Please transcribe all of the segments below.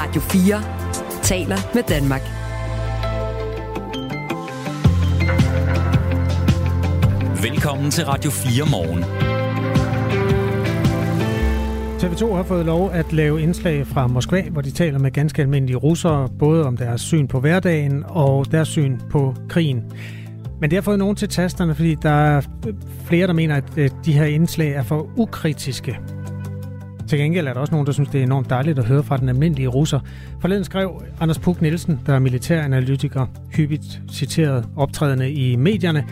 Radio 4 taler med Danmark. Velkommen til Radio 4 morgen. TV2 har fået lov at lave indslag fra Moskva, hvor de taler med ganske almindelige russere, både om deres syn på hverdagen og deres syn på krigen. Men det har fået nogen til tasterne, fordi der er flere, der mener, at de her indslag er for ukritiske. Til gengæld er der også nogen, der synes, det er enormt dejligt at høre fra den almindelige russer. Forleden skrev Anders Puk Nielsen, der er militæranalytiker, hyppigt citeret optrædende i medierne,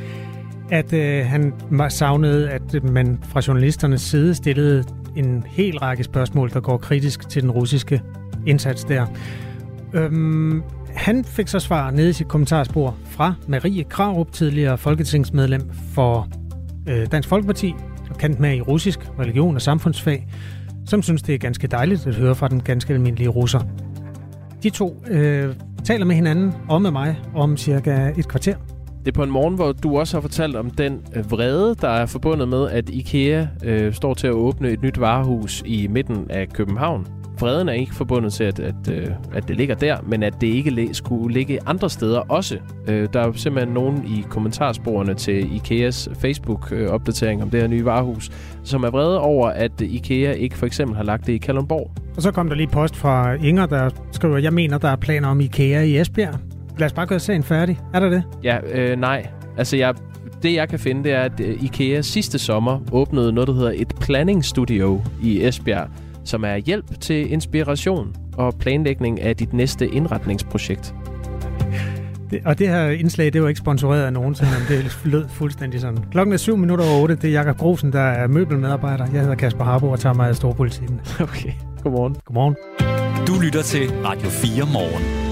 at øh, han savnede, at man fra journalisternes side stillede en hel række spørgsmål, der går kritisk til den russiske indsats der. Øhm, han fik så svar nede i sit kommentarspor fra Marie Krarup, tidligere folketingsmedlem for øh, Dansk Folkeparti, og kendt med i russisk religion og samfundsfag, som synes, det er ganske dejligt at høre fra den ganske almindelige russer. De to øh, taler med hinanden og med mig om cirka et kvarter. Det er på en morgen, hvor du også har fortalt om den øh, vrede, der er forbundet med, at IKEA øh, står til at åbne et nyt varehus i midten af København. Vreden er ikke forbundet til, at, at, øh, at det ligger der, men at det ikke skulle ligge andre steder også. Øh, der er simpelthen nogen i kommentarsporene til IKEAs Facebook-opdatering om det her nye varehus, som er vrede over, at IKEA ikke for eksempel har lagt det i Kalundborg. Og så kom der lige post fra Inger, der skriver, jeg mener, der er planer om IKEA i Esbjerg. Lad os bare gøre sagen færdig. Er der det? Ja, øh, nej. Altså, jeg, det jeg kan finde, det er, at øh, IKEA sidste sommer åbnede noget, der hedder et planning studio i Esbjerg, som er hjælp til inspiration og planlægning af dit næste indretningsprojekt. Det, og det her indslag, det var ikke sponsoreret af nogen, men det lød fuldstændig sådan. Klokken er 7 minutter over 8. Det er Jakob Grosen, der er møbelmedarbejder. Jeg hedder Kasper Harbo og tager mig af storpolitikken. Okay, godmorgen. Godmorgen. Du lytter til Radio 4 morgen.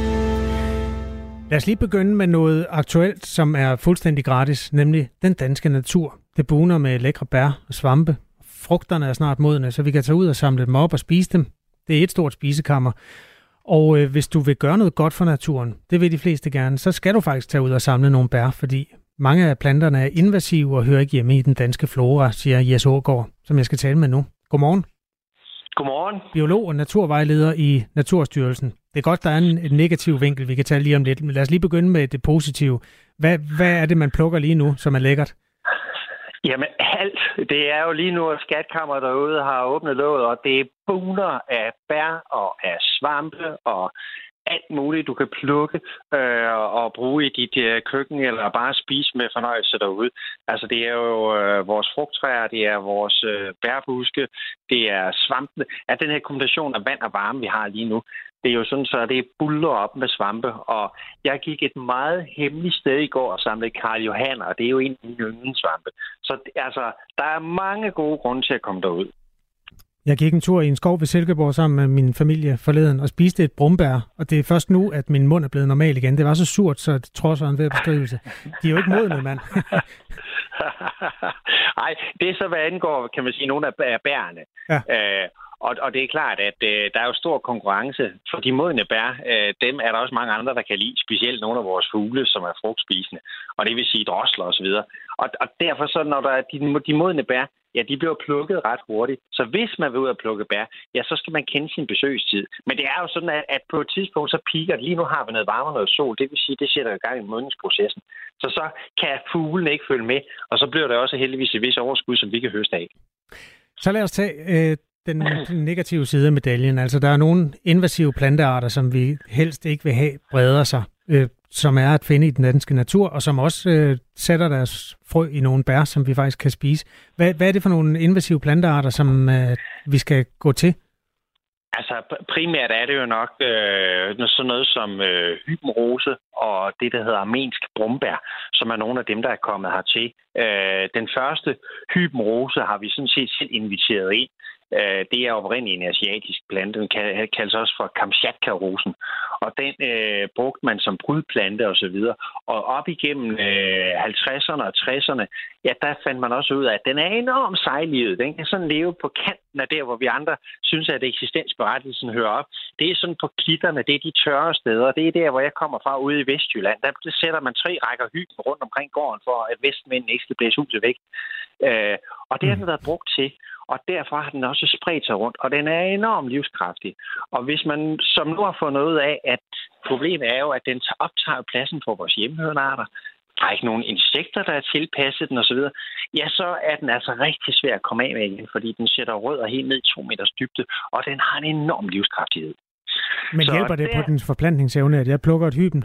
Lad os lige begynde med noget aktuelt, som er fuldstændig gratis, nemlig den danske natur. Det buner med lækre bær og svampe. Frugterne er snart modne, så vi kan tage ud og samle dem op og spise dem. Det er et stort spisekammer. Og øh, hvis du vil gøre noget godt for naturen, det vil de fleste gerne, så skal du faktisk tage ud og samle nogle bær, fordi mange af planterne er invasive og hører ikke hjemme i den danske flora, siger Jes Ågaard, som jeg skal tale med nu. Godmorgen. Godmorgen. Biolog og naturvejleder i Naturstyrelsen. Det er godt, der er en, en negativ vinkel, vi kan tale lige om lidt. Men lad os lige begynde med det positive. Hvad, hvad er det, man plukker lige nu, som er lækkert? Jamen alt. Det er jo lige nu, at skatkammer derude har åbnet låget, og det er buner af bær og af svampe og alt muligt, du kan plukke øh, og bruge i dit øh, køkken, eller bare spise med fornøjelse derude. Altså, det er jo øh, vores frugttræer, det er vores øh, bærbuske, det er svampene. At den her kombination af vand og varme, vi har lige nu, det er jo sådan, så det buller op med svampe. Og jeg gik et meget hemmeligt sted i går og samlede Karl Johan, og det er jo en af mine svampe. Så altså, der er mange gode grunde til at komme derud. Jeg gik en tur i en skov ved Silkeborg sammen med min familie forleden og spiste et brumbær, og det er først nu, at min mund er blevet normal igen. Det var så surt, så det trods en ved beskrivelse. De er jo ikke modne, mand. Nej, det er så, hvad angår, kan man sige, nogle af bærene. Ja. Øh, og, og det er klart, at øh, der er jo stor konkurrence. For de modne bær, øh, dem er der også mange andre, der kan lide. Specielt nogle af vores fugle, som er frugtspisende. Og det vil sige drosler osv. Og, og derfor så, når der er de, de modne bær, ja, de bliver plukket ret hurtigt. Så hvis man vil ud og plukke bær, ja, så skal man kende sin besøgstid. Men det er jo sådan, at, at på et tidspunkt, så piker det. Lige nu har vi noget varme og noget sol. Det vil sige, det sætter i gang i modningsprocessen. Så så kan fuglen ikke følge med, og så bliver der også heldigvis et vis overskud, som vi kan høste af. Så lad os tage øh, den, den negative side af medaljen. Altså, der er nogle invasive plantearter, som vi helst ikke vil have breder sig, øh, som er at finde i den danske natur, og som også øh, sætter deres frø i nogle bær, som vi faktisk kan spise. Hvad, hvad er det for nogle invasive plantearter, som øh, vi skal gå til? Altså primært er det jo nok øh, sådan noget som øh, hybenrose og det, der hedder armensk brumbær, som er nogle af dem, der er kommet hertil. Øh, den første hybenrose har vi sådan set selv inviteret ind. Øh, det er oprindeligt en asiatisk plante. Den kaldes også for Kamchatka-rosen. Og den øh, brugte man som brudplante osv. Og, og op igennem øh, 50'erne og 60'erne, ja, der fandt man også ud af, at den er enormt sejlivet. Den kan sådan leve på kanten af der, hvor vi andre synes, at eksistensberettelsen hører op. Det er sådan på klitterne, det er de tørre steder. Det er der, hvor jeg kommer fra ude i Vestjylland. Der sætter man tre rækker hyggen rundt omkring gården, for at vestmændene ikke skal blæse huset væk. Øh, og det har den været brugt til. Og derfor har den også spredt sig rundt, og den er enormt livskraftig. Og hvis man som nu har fundet ud af, at problemet er jo, at den optager pladsen for vores hjemmehørende arter, der er ikke nogen insekter, der er tilpasset den osv., ja, så er den altså rigtig svær at komme af med igen, fordi den sætter rødder helt ned i to meters dybde, og den har en enorm livskraftighed. Men så hjælper det, det på dens forplantningsevne, at jeg plukker et hyben?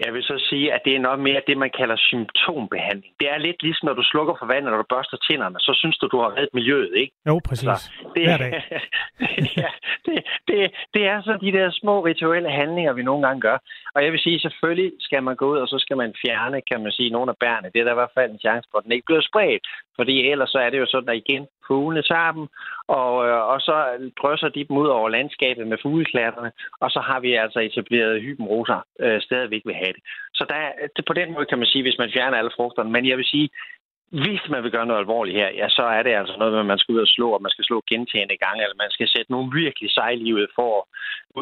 Jeg vil så sige, at det er nok mere det, man kalder symptombehandling. Det er lidt ligesom, når du slukker for vandet, når du børster tænderne, så synes du, du har reddet miljøet, ikke? Jo, præcis. Så det, Hver dag. ja, det, det, det er så de der små rituelle handlinger, vi nogle gange gør. Og jeg vil sige, selvfølgelig skal man gå ud, og så skal man fjerne, kan man sige, nogle af bærene. Det er der i hvert fald en chance for, at den ikke bliver spredt. Fordi ellers så er det jo sådan, at igen, fuglene tager dem, og, øh, og så drøsser de dem ud over landskabet med fugleklatterne, og så har vi altså etableret hybenroser øh, stadigvæk vil have det. Så der, det, på den måde kan man sige, hvis man fjerner alle frugterne. Men jeg vil sige, hvis man vil gøre noget alvorligt her, ja, så er det altså noget med, at man skal ud og slå, og man skal slå gentagende gange, eller man skal sætte nogle virkelig sejlivet for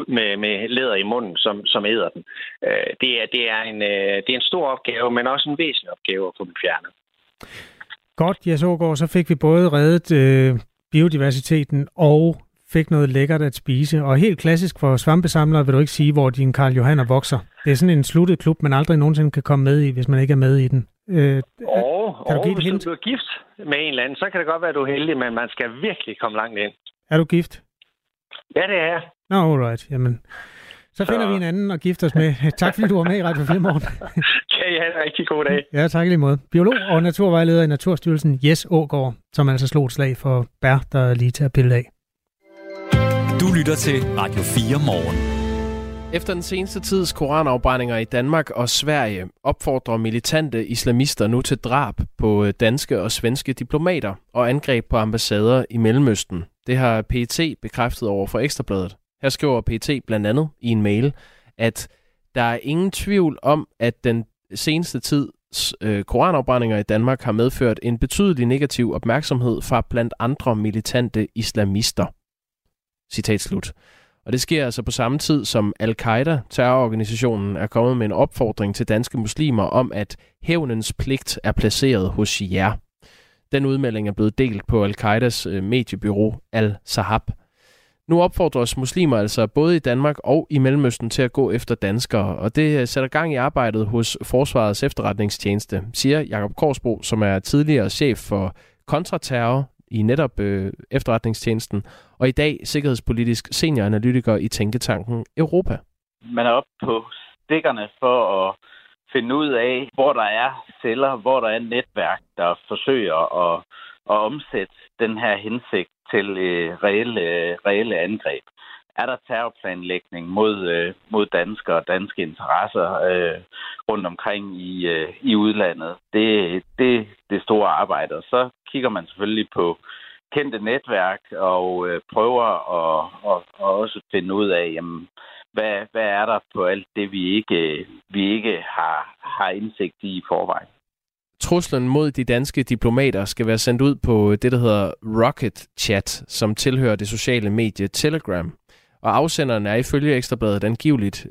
med, med læder i munden, som, som æder den. Øh, det, er, det, er en, øh, det er en stor opgave, men også en væsentlig opgave at få dem fjernet. Godt, Jes Ågaard, så fik vi både reddet øh, biodiversiteten og fik noget lækkert at spise. Og helt klassisk for svampesamlere vil du ikke sige, hvor din Karl Johanner vokser. Det er sådan en sluttet klub, man aldrig nogensinde kan komme med i, hvis man ikke er med i den. Øh, og, kan du give hvis hint? du er gift med en eller anden, så kan det godt være, at du er heldig, men man skal virkelig komme langt ind. Er du gift? Ja, det er jeg. Nå, no, alright. Jamen, så finder så... vi en anden og gifter os med. Tak fordi du var med i Radio 4 morgen. kan I have en rigtig god dag. Ja, tak lige måde. Biolog og naturvejleder i Naturstyrelsen, Jes Ågaard, som altså slog et slag for bær, der er lige til at pille af. Du lytter til Radio 4 morgen. Efter den seneste tids koranafbrændinger i Danmark og Sverige opfordrer militante islamister nu til drab på øh, danske og svenske diplomater og angreb på ambassader i Mellemøsten. Det har PET bekræftet over for Ekstrabladet. Her skriver PT blandt andet i en mail, at der er ingen tvivl om, at den seneste tids øh, koranafbrændinger i Danmark har medført en betydelig negativ opmærksomhed fra blandt andre militante islamister. Citat slut. Og det sker altså på samme tid, som Al-Qaida, terrororganisationen, er kommet med en opfordring til danske muslimer om, at hævnens pligt er placeret hos jer. Den udmelding er blevet delt på Al-Qaidas øh, mediebyrå Al-Sahab. Nu opfordres muslimer altså både i Danmark og i Mellemøsten til at gå efter danskere, og det øh, sætter gang i arbejdet hos Forsvarets efterretningstjeneste, siger Jakob Korsbro, som er tidligere chef for kontraterror i netop øh, efterretningstjenesten, og i dag sikkerhedspolitisk senioranalytiker i Tænketanken Europa. Man er oppe på stikkerne for at finde ud af, hvor der er celler, hvor der er netværk, der forsøger at, at omsætte den her hensigt til øh, reelle, øh, reelle angreb. Er der terrorplanlægning mod, øh, mod danskere og danske interesser øh, rundt omkring i, øh, i udlandet? Det, det det store arbejde. Og så kigger man selvfølgelig på kendte netværk og øh, prøver at, at, at også finde ud af, jamen, hvad, hvad er der på alt det, vi ikke, vi ikke har, har indsigt i i forvejen. Truslen mod de danske diplomater skal være sendt ud på øh, det, der hedder Rocket Chat, som tilhører det sociale medie Telegram. Og afsenderen er ifølge Ekstrabladet angiveligt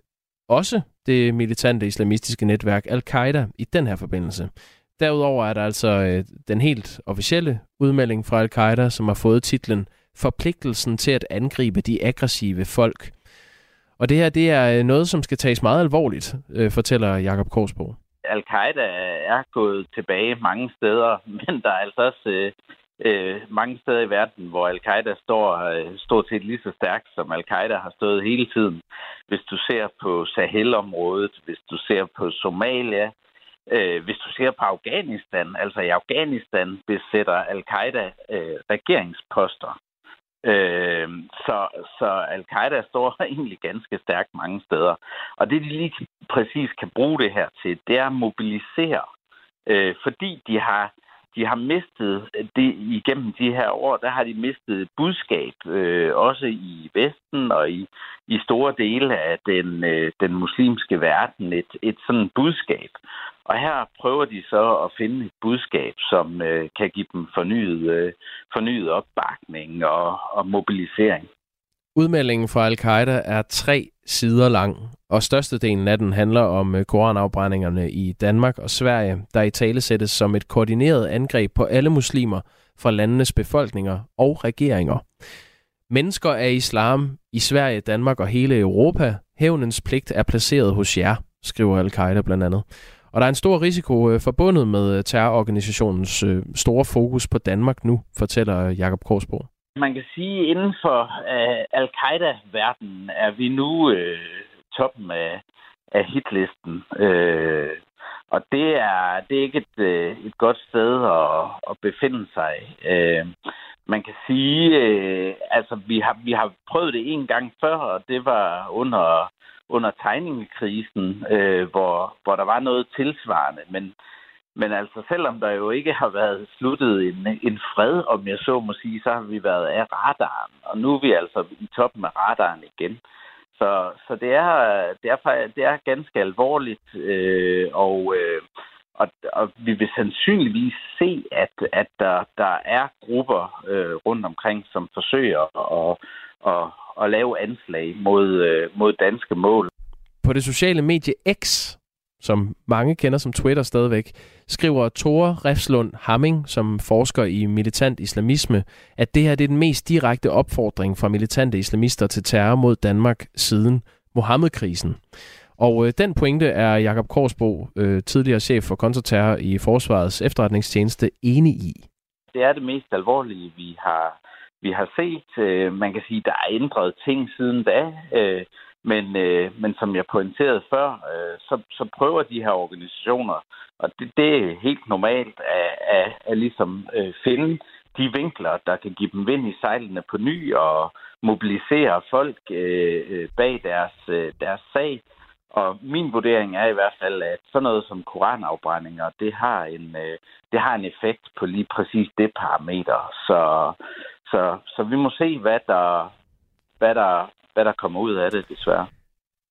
også det militante islamistiske netværk Al-Qaida i den her forbindelse. Derudover er der altså øh, den helt officielle udmelding fra Al-Qaida, som har fået titlen Forpligtelsen til at angribe de aggressive folk. Og det her, det er øh, noget, som skal tages meget alvorligt, øh, fortæller Jakob Korsbo. Al-Qaida er gået tilbage mange steder, men der er altså også øh, øh, mange steder i verden, hvor al-Qaida står øh, stort set lige så stærkt, som al-Qaida har stået hele tiden. Hvis du ser på Sahel-området, hvis du ser på Somalia, øh, hvis du ser på Afghanistan, altså i Afghanistan besætter al-Qaida øh, regeringsposter. Øh, så, så al-Qaida står egentlig ganske stærkt mange steder. Og det, de lige præcis kan bruge det her til, det er at mobilisere, øh, fordi de har de har mistet øh, det igennem de her år, der har de mistet budskab, øh, også i Vesten og i, i store dele af den, øh, den muslimske verden, et, et sådan budskab. Og her prøver de så at finde et budskab, som øh, kan give dem fornyet, øh, fornyet opbakning og, og mobilisering. Udmeldingen fra al-Qaida er tre sider lang, og størstedelen af den handler om øh, koranafbrændingerne i Danmark og Sverige, der i tale sættes som et koordineret angreb på alle muslimer fra landenes befolkninger og regeringer. Mennesker af islam i Sverige, Danmark og hele Europa. Hævnens pligt er placeret hos jer, skriver al-Qaida blandt andet. Og der er en stor risiko øh, forbundet med øh, terrororganisationens øh, store fokus på Danmark nu, fortæller øh, Jakob Korsborg. Man kan sige, at inden for uh, al-Qaida-verdenen er vi nu uh, toppen af, af hitlisten. Uh, og det er, det er ikke et, uh, et godt sted at, at befinde sig. Uh, man kan sige, uh, altså vi har, vi har prøvet det en gang før, og det var under under tegningekrisen, øh, hvor, hvor der var noget tilsvarende. Men, men altså, selvom der jo ikke har været sluttet en, en fred, om jeg så må sige, så har vi været af radaren. Og nu er vi altså i toppen af radaren igen. Så, så det, er, det, er, det er ganske alvorligt, øh, og, øh, og, og vi vil sandsynligvis se, at, at der, der er grupper øh, rundt omkring, som forsøger at, at, at lave anslag mod, øh, mod danske mål. På det sociale medie X, som mange kender som Twitter stadigvæk, skriver Tore Refslund Hamming, som forsker i militant islamisme, at det her det er den mest direkte opfordring fra militante islamister til terror mod Danmark siden Mohammed-krisen. Og øh, den pointe er Jakob Korsbo, øh, tidligere chef for kontraterror i Forsvarets efterretningstjeneste, enig i. Det er det mest alvorlige, vi har vi har set. Øh, man kan sige, der er ændret ting siden da, øh, men, øh, men som jeg pointerede før, øh, så, så prøver de her organisationer, og det, det er helt normalt at, at, at ligesom øh, finde de vinkler, der kan give dem vind i sejlene på ny og mobilisere folk øh, øh bag deres, øh, deres sag. Og min vurdering er i hvert fald, at sådan noget som koranafbrændinger, det har en, øh, det har en effekt på lige præcis det parameter. Så, så, så vi må se, hvad der, hvad, der, hvad der kommer ud af det, desværre.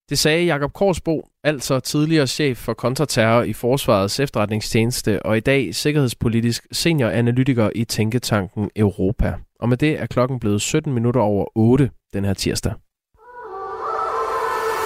Det sagde Jakob Korsbo, altså tidligere chef for kontraterror i Forsvarets efterretningstjeneste og i dag sikkerhedspolitisk senioranalytiker i Tænketanken Europa. Og med det er klokken blevet 17 minutter over 8 den her tirsdag.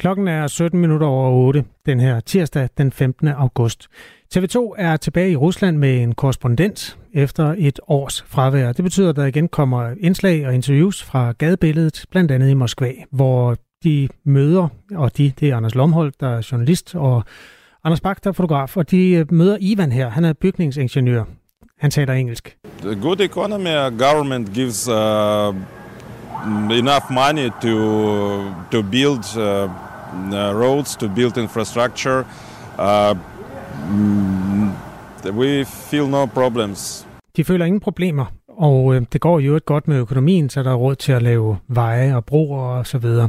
Klokken er 17 minutter over 8 den her tirsdag den 15. august. TV2 er tilbage i Rusland med en korrespondent efter et års fravær. Det betyder, at der igen kommer indslag og interviews fra gadebilledet, blandt andet i Moskva, hvor de møder, og de, det er Anders Lomholdt, der er journalist, og Anders Bak, der er fotograf, og de øh, møder Ivan her. Han er bygningsingeniør. Han taler engelsk. The good economy uh, government gives uh, enough money to to build uh, Uh, roads, to build infrastructure. Uh, mm, we feel no problems. De føler ingen problemer, og øh, det går jo et godt med økonomien, så der er råd til at lave veje og broer og så videre.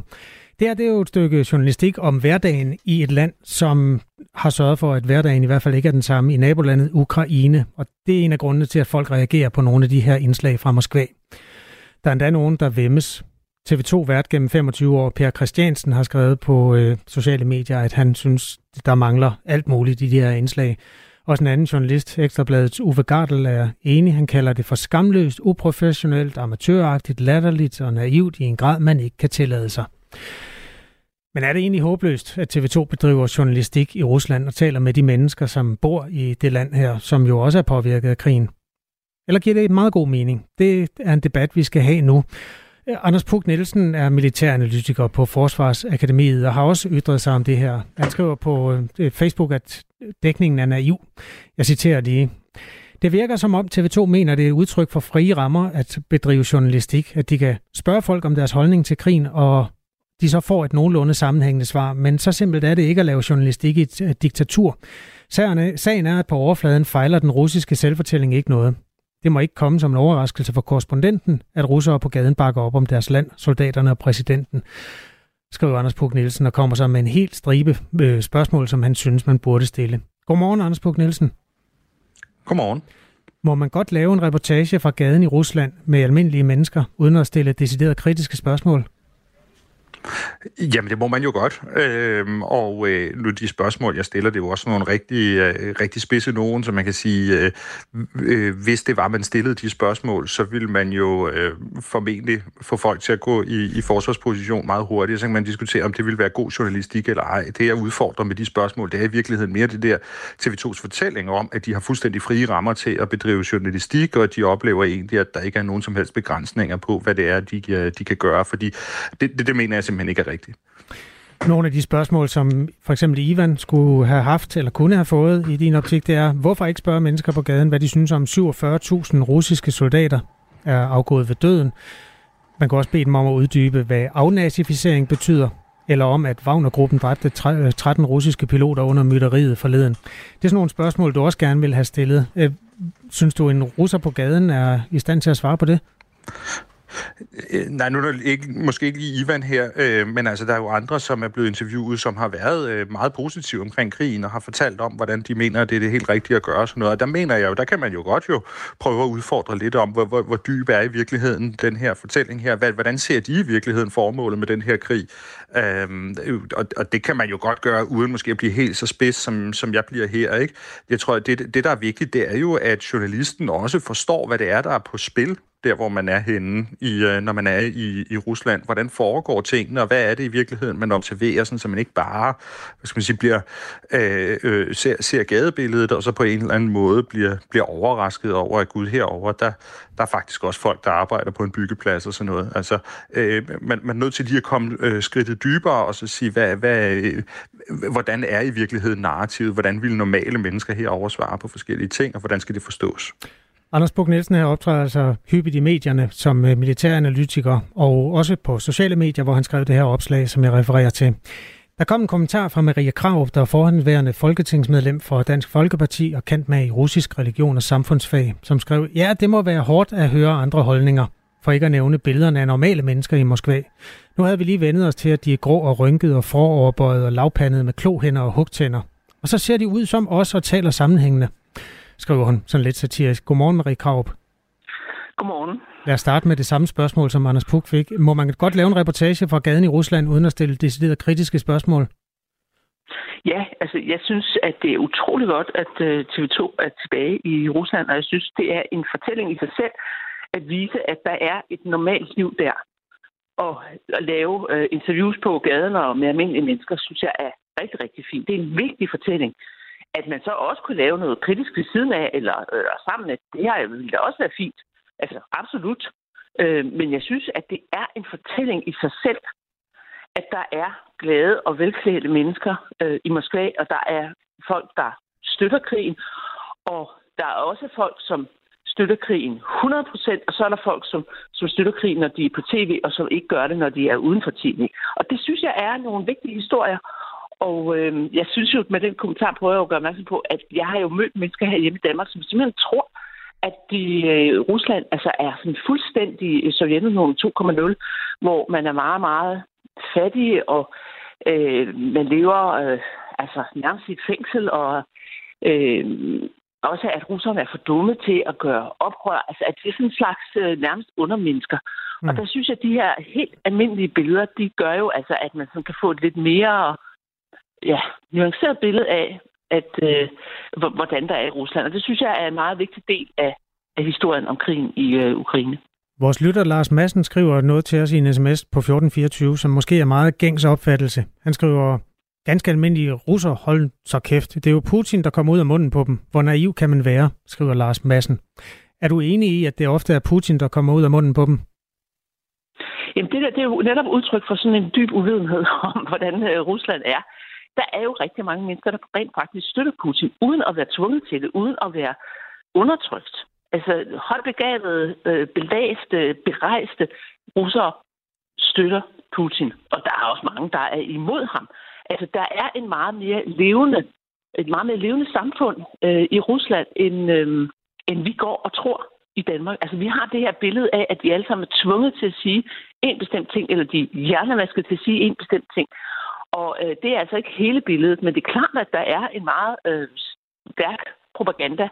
Det her det er jo et stykke journalistik om hverdagen i et land, som har sørget for, at hverdagen i hvert fald ikke er den samme i nabolandet Ukraine. Og det er en af grundene til, at folk reagerer på nogle af de her indslag fra Moskva. Der er endda nogen, der vemmes TV2-vært gennem 25 år, Per Christiansen, har skrevet på øh, sociale medier, at han synes, der mangler alt muligt i de her indslag. Også en anden journalist, Ekstrabladets Uwe Gardel, er enig. Han kalder det for skamløst, uprofessionelt, amatøragtigt, latterligt og naivt i en grad, man ikke kan tillade sig. Men er det egentlig håbløst, at TV2 bedriver journalistik i Rusland og taler med de mennesker, som bor i det land her, som jo også er påvirket af krigen? Eller giver det et meget god mening? Det er en debat, vi skal have nu. Anders Puk Nielsen er militæranalytiker på Forsvarsakademiet og har også ytret sig om det her. Han skriver på øh, Facebook, at dækningen er naiv. Jeg citerer lige. Det virker som om TV2 mener, det er et udtryk for frie rammer at bedrive journalistik, at de kan spørge folk om deres holdning til krigen, og de så får et nogenlunde sammenhængende svar. Men så simpelt er det ikke at lave journalistik i et øh, diktatur. Sagen er, at på overfladen fejler den russiske selvfortælling ikke noget. Det må ikke komme som en overraskelse for korrespondenten, at russere på gaden bakker op om deres land, soldaterne og præsidenten, skriver Anders Puk Nielsen og kommer så med en helt stribe øh, spørgsmål, som han synes, man burde stille. Godmorgen, Anders Puk Nielsen. Godmorgen. Må man godt lave en reportage fra gaden i Rusland med almindelige mennesker, uden at stille deciderede kritiske spørgsmål? Jamen, det må man jo godt. Øhm, og øh, nu de spørgsmål, jeg stiller, det er jo også nogle rigtig, øh, rigtig spidse nogen, så man kan sige, øh, øh, hvis det var, man stillede de spørgsmål, så ville man jo øh, formentlig få folk til at gå i, i forsvarsposition meget hurtigt. Så kan man diskutere, om det ville være god journalistik eller ej. Det, jeg udfordrer med de spørgsmål, det er i virkeligheden mere det der TV2's fortælling om, at de har fuldstændig frie rammer til at bedrive journalistik, og at de oplever egentlig, at der ikke er nogen som helst begrænsninger på, hvad det er, de, øh, de kan gøre. Fordi det, det, det mener jeg simpelthen ikke er rigtigt. Nogle af de spørgsmål, som for eksempel Ivan skulle have haft eller kunne have fået i din optik, det er, hvorfor ikke spørge mennesker på gaden, hvad de synes om 47.000 russiske soldater er afgået ved døden? Man kan også bede dem om at uddybe, hvad afnazificering betyder, eller om, at Wagner-gruppen dræbte 13 øh, russiske piloter under mytteriet forleden. Det er sådan nogle spørgsmål, du også gerne vil have stillet. Øh, synes du, en russer på gaden er i stand til at svare på det? Øh, nej, nu er der ikke, måske ikke lige Ivan her, øh, men altså, der er jo andre, som er blevet interviewet, som har været øh, meget positive omkring krigen og har fortalt om, hvordan de mener, at det er det helt rigtige at gøre sådan noget. Og der mener jeg jo, der kan man jo godt jo prøve at udfordre lidt om, hvor, hvor, hvor dyb er i virkeligheden den her fortælling her. Hvordan ser de i virkeligheden formålet med den her krig? Øhm, og, og det kan man jo godt gøre, uden måske at blive helt så spids, som, som jeg bliver her. Ikke? Jeg tror, at det, det, der er vigtigt, det er jo, at journalisten også forstår, hvad det er, der er på spil der hvor man er henne, i, øh, når man er i, i Rusland. Hvordan foregår tingene, og hvad er det i virkeligheden, man observerer, sådan, så man ikke bare hvad skal man sige, bliver, øh, øh, ser, ser gadebilledet, og så på en eller anden måde bliver, bliver overrasket over, at gud herover der, der er faktisk også folk, der arbejder på en byggeplads og sådan noget. Altså, øh, man, man er nødt til lige at komme øh, skridtet dybere og så sige, hvad, hvad, øh, hvordan er i virkeligheden narrativet? Hvordan vil normale mennesker herover svare på forskellige ting, og hvordan skal det forstås? Anders Bug Nielsen her optræder altså hyppigt i medierne som øh, militæranalytiker, og også på sociale medier, hvor han skrev det her opslag, som jeg refererer til. Der kom en kommentar fra Maria Krav, der er forhåndværende folketingsmedlem for Dansk Folkeparti og kendt med i russisk religion og samfundsfag, som skrev, ja, det må være hårdt at høre andre holdninger, for ikke at nævne billederne af normale mennesker i Moskva. Nu havde vi lige vendet os til, at de er grå og rynkede og foroverbøjet og lavpandede med klohænder og hugtænder. Og så ser de ud som os og taler sammenhængende skriver hun sådan lidt satirisk. Godmorgen, Marie Kraup. Godmorgen. Lad os starte med det samme spørgsmål, som Anders Puk fik. Må man godt lave en reportage fra gaden i Rusland, uden at stille deciderede kritiske spørgsmål? Ja, altså jeg synes, at det er utrolig godt, at øh, TV2 er tilbage i Rusland, og jeg synes, det er en fortælling i sig selv at vise, at der er et normalt liv der. Og at lave uh, interviews på gaden og med almindelige mennesker, synes jeg er rigtig, rigtig fint. Det er en vigtig fortælling. At man så også kunne lave noget kritisk ved siden af, eller øh, sammen, at det her ville da også være fint. Altså, absolut. Øh, men jeg synes, at det er en fortælling i sig selv, at der er glade og velklædte mennesker øh, i Moskva, og der er folk, der støtter krigen, og der er også folk, som støtter krigen 100%, og så er der folk, som, som støtter krigen, når de er på tv, og som ikke gør det, når de er uden for tv. Og det synes jeg er nogle vigtige historier, og øh, jeg synes jo, med den kommentar prøver jeg at gøre opmærksom på, at jeg har jo mødt mennesker her hjemme i Danmark, som simpelthen tror, at de, øh, Rusland altså er sådan fuldstændig Sovjetunionen 2.0, hvor man er meget, meget fattig, og øh, man lever øh, altså nærmest i et fængsel, og øh, også at russerne er for dumme til at gøre oprør. Altså at det er sådan en slags øh, nærmest undermennesker. Mm. Og der synes jeg, at de her helt almindelige billeder, de gør jo altså, at man sådan kan få et lidt mere ja, nuanceret billede af, at, øh, hvordan der er i Rusland. Og det synes jeg er en meget vigtig del af, af historien om krigen i øh, Ukraine. Vores lytter Lars Madsen skriver noget til os i en sms på 1424, som måske er meget gængs opfattelse. Han skriver, ganske almindelige russer, hold så kæft. Det er jo Putin, der kommer ud af munden på dem. Hvor naiv kan man være, skriver Lars Madsen. Er du enig i, at det ofte er Putin, der kommer ud af munden på dem? Jamen det der, det er jo netop udtryk for sådan en dyb uvidenhed om, hvordan øh, Rusland er der er jo rigtig mange mennesker, der rent faktisk støtter Putin, uden at være tvunget til det, uden at være undertrykt. Altså højbegavede, øh, belæste, berejste russere støtter Putin. Og der er også mange, der er imod ham. Altså, der er en meget mere levende, et meget mere levende samfund øh, i Rusland, end, øh, end vi går og tror i Danmark. Altså, vi har det her billede af, at vi alle sammen er tvunget til at sige en bestemt ting, eller de hjernevasket til at sige en bestemt ting. Og øh, det er altså ikke hele billedet, men det er klart, at der er en meget øh, stærk propaganda.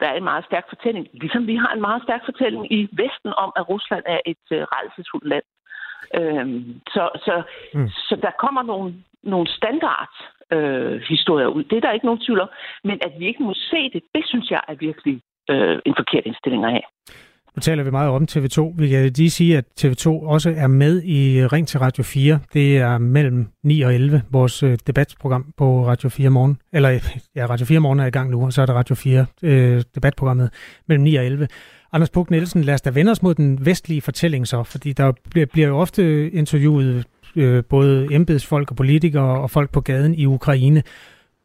Der er en meget stærk fortælling, ligesom vi har en meget stærk fortælling i Vesten om, at Rusland er et øh, rejsesfuldt land. Øhm, så, så, mm. så der kommer nogle, nogle standard øh, historier ud. Det er der ikke nogen tvivl om. Men at vi ikke må se det, det synes jeg er virkelig øh, en forkert indstilling at have. Nu taler vi meget om TV2. Vi kan lige sige, at TV2 også er med i øh, Ring til Radio 4. Det er mellem 9 og 11, vores øh, debatprogram på Radio 4 morgen. Eller ja, Radio 4 morgen er i gang nu, og så er der Radio 4 øh, debatprogrammet mellem 9 og 11. Anders Puk Nielsen, lad os da vende os mod den vestlige fortælling så, fordi der bliver, bliver jo ofte interviewet øh, både embedsfolk og politikere og folk på gaden i Ukraine,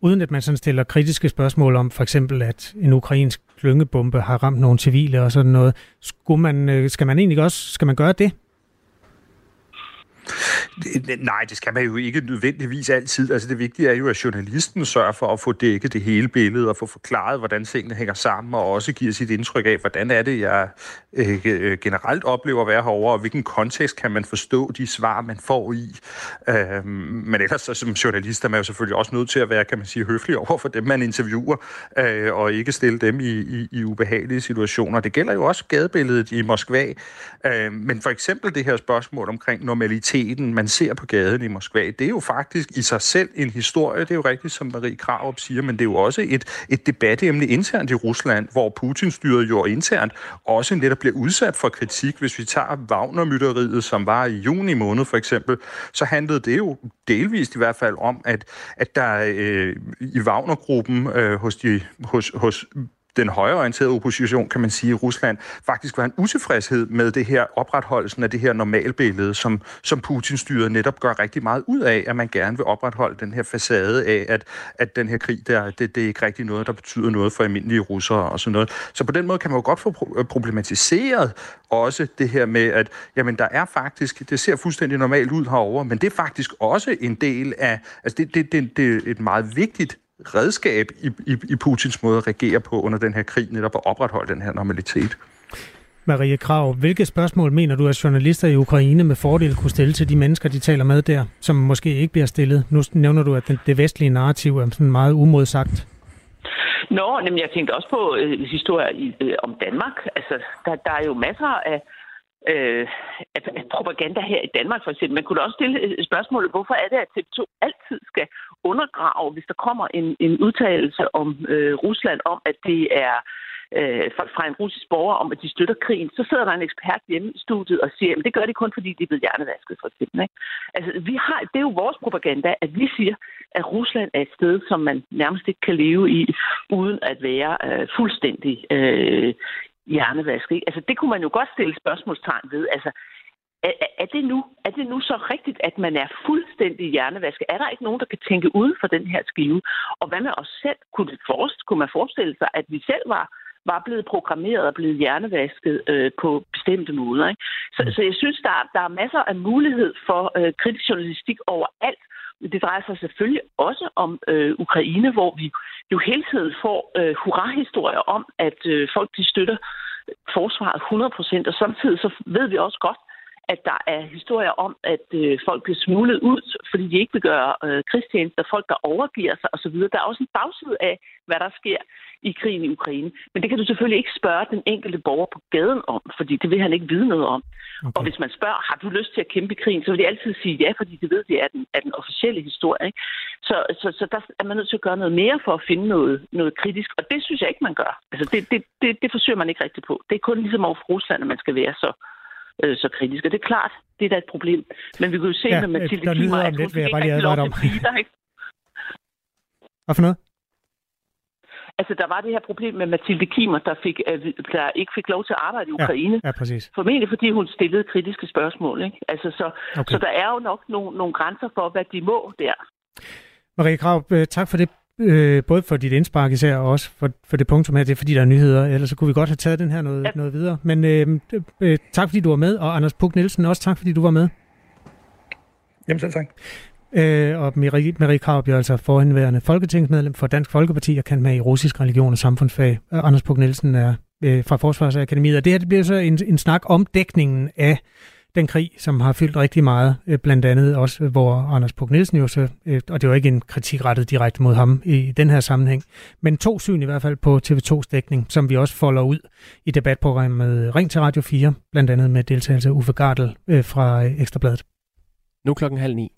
uden at man sådan stiller kritiske spørgsmål om for eksempel, at en ukrainsk klyngebombe har ramt nogle civile og sådan noget. Skulle man, øh, skal man egentlig også skal man gøre det? Nej, det skal man jo ikke nødvendigvis altid. Altså det vigtige er jo, at journalisten sørger for at få dækket det hele billede og få forklaret, hvordan tingene hænger sammen, og også giver sit indtryk af, hvordan er det, jeg øh, øh generelt oplever at være herovre, og hvilken kontekst kan man forstå de svar, man får i. Øh, men ellers så, som journalist er man jo selvfølgelig også nødt til at være, kan man sige, høflig over for dem, man interviewer, øh, og ikke stille dem i, i, i ubehagelige situationer. Det gælder jo også gadebilledet i Moskva. Øh, men for eksempel det her spørgsmål omkring normaliteten, man ser på gaden i Moskva, det er jo faktisk i sig selv en historie. Det er jo rigtigt, som Marie Krarup siger, men det er jo også et, et debatemne internt i Rusland, hvor Putin-styret jo internt også netop bliver udsat for kritik. Hvis vi tager Wagner-mytteriet, som var i juni måned for eksempel, så handlede det jo delvist i hvert fald om, at, at der øh, i Wagner-gruppen øh, hos, de, hos, hos den højreorienterede opposition, kan man sige, i Rusland, faktisk var en utilfredshed med det her opretholdelsen af det her normalbillede, som, som Putin-styret netop gør rigtig meget ud af, at man gerne vil opretholde den her facade af, at, at den her krig, der, det, det er ikke rigtig noget, der betyder noget for almindelige russere og sådan noget. Så på den måde kan man jo godt få øh, problematiseret også det her med, at jamen, der er faktisk, det ser fuldstændig normalt ud herover, men det er faktisk også en del af, altså det, det, det, det er et meget vigtigt redskab i, i, i Putins måde at regere på under den her krig, netop at opretholde den her normalitet. Marie Krav, hvilke spørgsmål mener du, at journalister i Ukraine med fordel kunne stille til de mennesker, de taler med der, som måske ikke bliver stillet? Nu nævner du, at det vestlige narrativ er sådan meget umodsagt. Nå, men jeg tænkte også på øh, historier i, øh, om Danmark. Altså, der, der er jo masser af, øh, at propaganda her i Danmark for eksempel. Man kunne også stille øh, spørgsmålet, hvorfor er det, at TV2 altid skal undergrave, hvis der kommer en, en udtalelse om øh, Rusland, om at det er øh, fra en russisk borger om, at de støtter krigen, så sidder der en ekspert hjemme i studiet og siger, at det gør de kun, fordi de er blevet hjernevasket, for eksempel. Ikke? Altså, vi har, det er jo vores propaganda, at vi siger, at Rusland er et sted, som man nærmest ikke kan leve i, uden at være øh, fuldstændig øh, hjernevask. Ikke? Altså, det kunne man jo godt stille spørgsmålstegn ved. Altså, er, er, det nu, er det nu så rigtigt, at man er fuldstændig hjernevasket? Er der ikke nogen, der kan tænke ud for den her skive? Og hvad med os selv? Kunne, det forest, kunne man forestille sig, at vi selv var, var blevet programmeret og blevet hjernevasket øh, på bestemte måder? Ikke? Så, så jeg synes, der, der er masser af mulighed for øh, kritisk journalistik overalt. Det drejer sig selvfølgelig også om øh, Ukraine, hvor vi jo hele tiden får øh, hurra-historier om, at øh, folk de støtter forsvaret 100%, og samtidig så ved vi også godt, at der er historier om, at øh, folk bliver smuglet ud, fordi de ikke vil gøre øh, krigstjenester, folk, der overgiver sig osv. Der er også en bagside af, hvad der sker i krigen i Ukraine. Men det kan du selvfølgelig ikke spørge den enkelte borger på gaden om, fordi det vil han ikke vide noget om. Okay. Og hvis man spørger, har du lyst til at kæmpe i krigen, så vil de altid sige ja, fordi de ved, det er den, er den officielle historie. Ikke? Så, så, så der er man nødt til at gøre noget mere for at finde noget, noget kritisk, og det synes jeg ikke, man gør. Altså, det, det, det, det forsøger man ikke rigtig på. Det er kun ligesom over for Rusland, at man skal være så øh, så kritisk. Og det er klart, det er da et problem. Men vi kan jo se ja, med Mathilde Kimmer, at hun fik ikke rigtig lov at blive der. Ikke? Hvad for noget? Altså, der var det her problem med Mathilde Kimmer, der, fik, der ikke fik lov til at arbejde i Ukraine. Ja, ja præcis. Formentlig fordi hun stillede kritiske spørgsmål. Ikke? Altså, så, okay. så der er jo nok nogle, nogle grænser for, hvad de må der. Marie Krav, øh, tak for det øh, både for dit indspark især, og også for, for det punktum her, det er fordi, der er nyheder, ellers så kunne vi godt have taget den her noget, ja. noget videre. Men øh, øh, tak fordi du var med, og Anders Puk Nielsen også tak fordi du var med. Jamen selv tak. Øh, og Marie, Marie Krav er altså forhenværende folketingsmedlem for Dansk Folkeparti og kan med i russisk religion og samfundsfag. Og Anders Puk Nielsen er øh, fra Forsvarsakademiet, og det her det bliver så en, en snak om dækningen af den krig, som har fyldt rigtig meget, øh, blandt andet også, hvor Anders Puk Nielsen jo så, øh, og det var ikke en kritik rettet direkte mod ham i den her sammenhæng, men to syn i hvert fald på TV2's dækning, som vi også folder ud i debatprogrammet Ring til Radio 4, blandt andet med deltagelse af Uffe Gardel øh, fra Ekstrabladet. Nu klokken halv ni.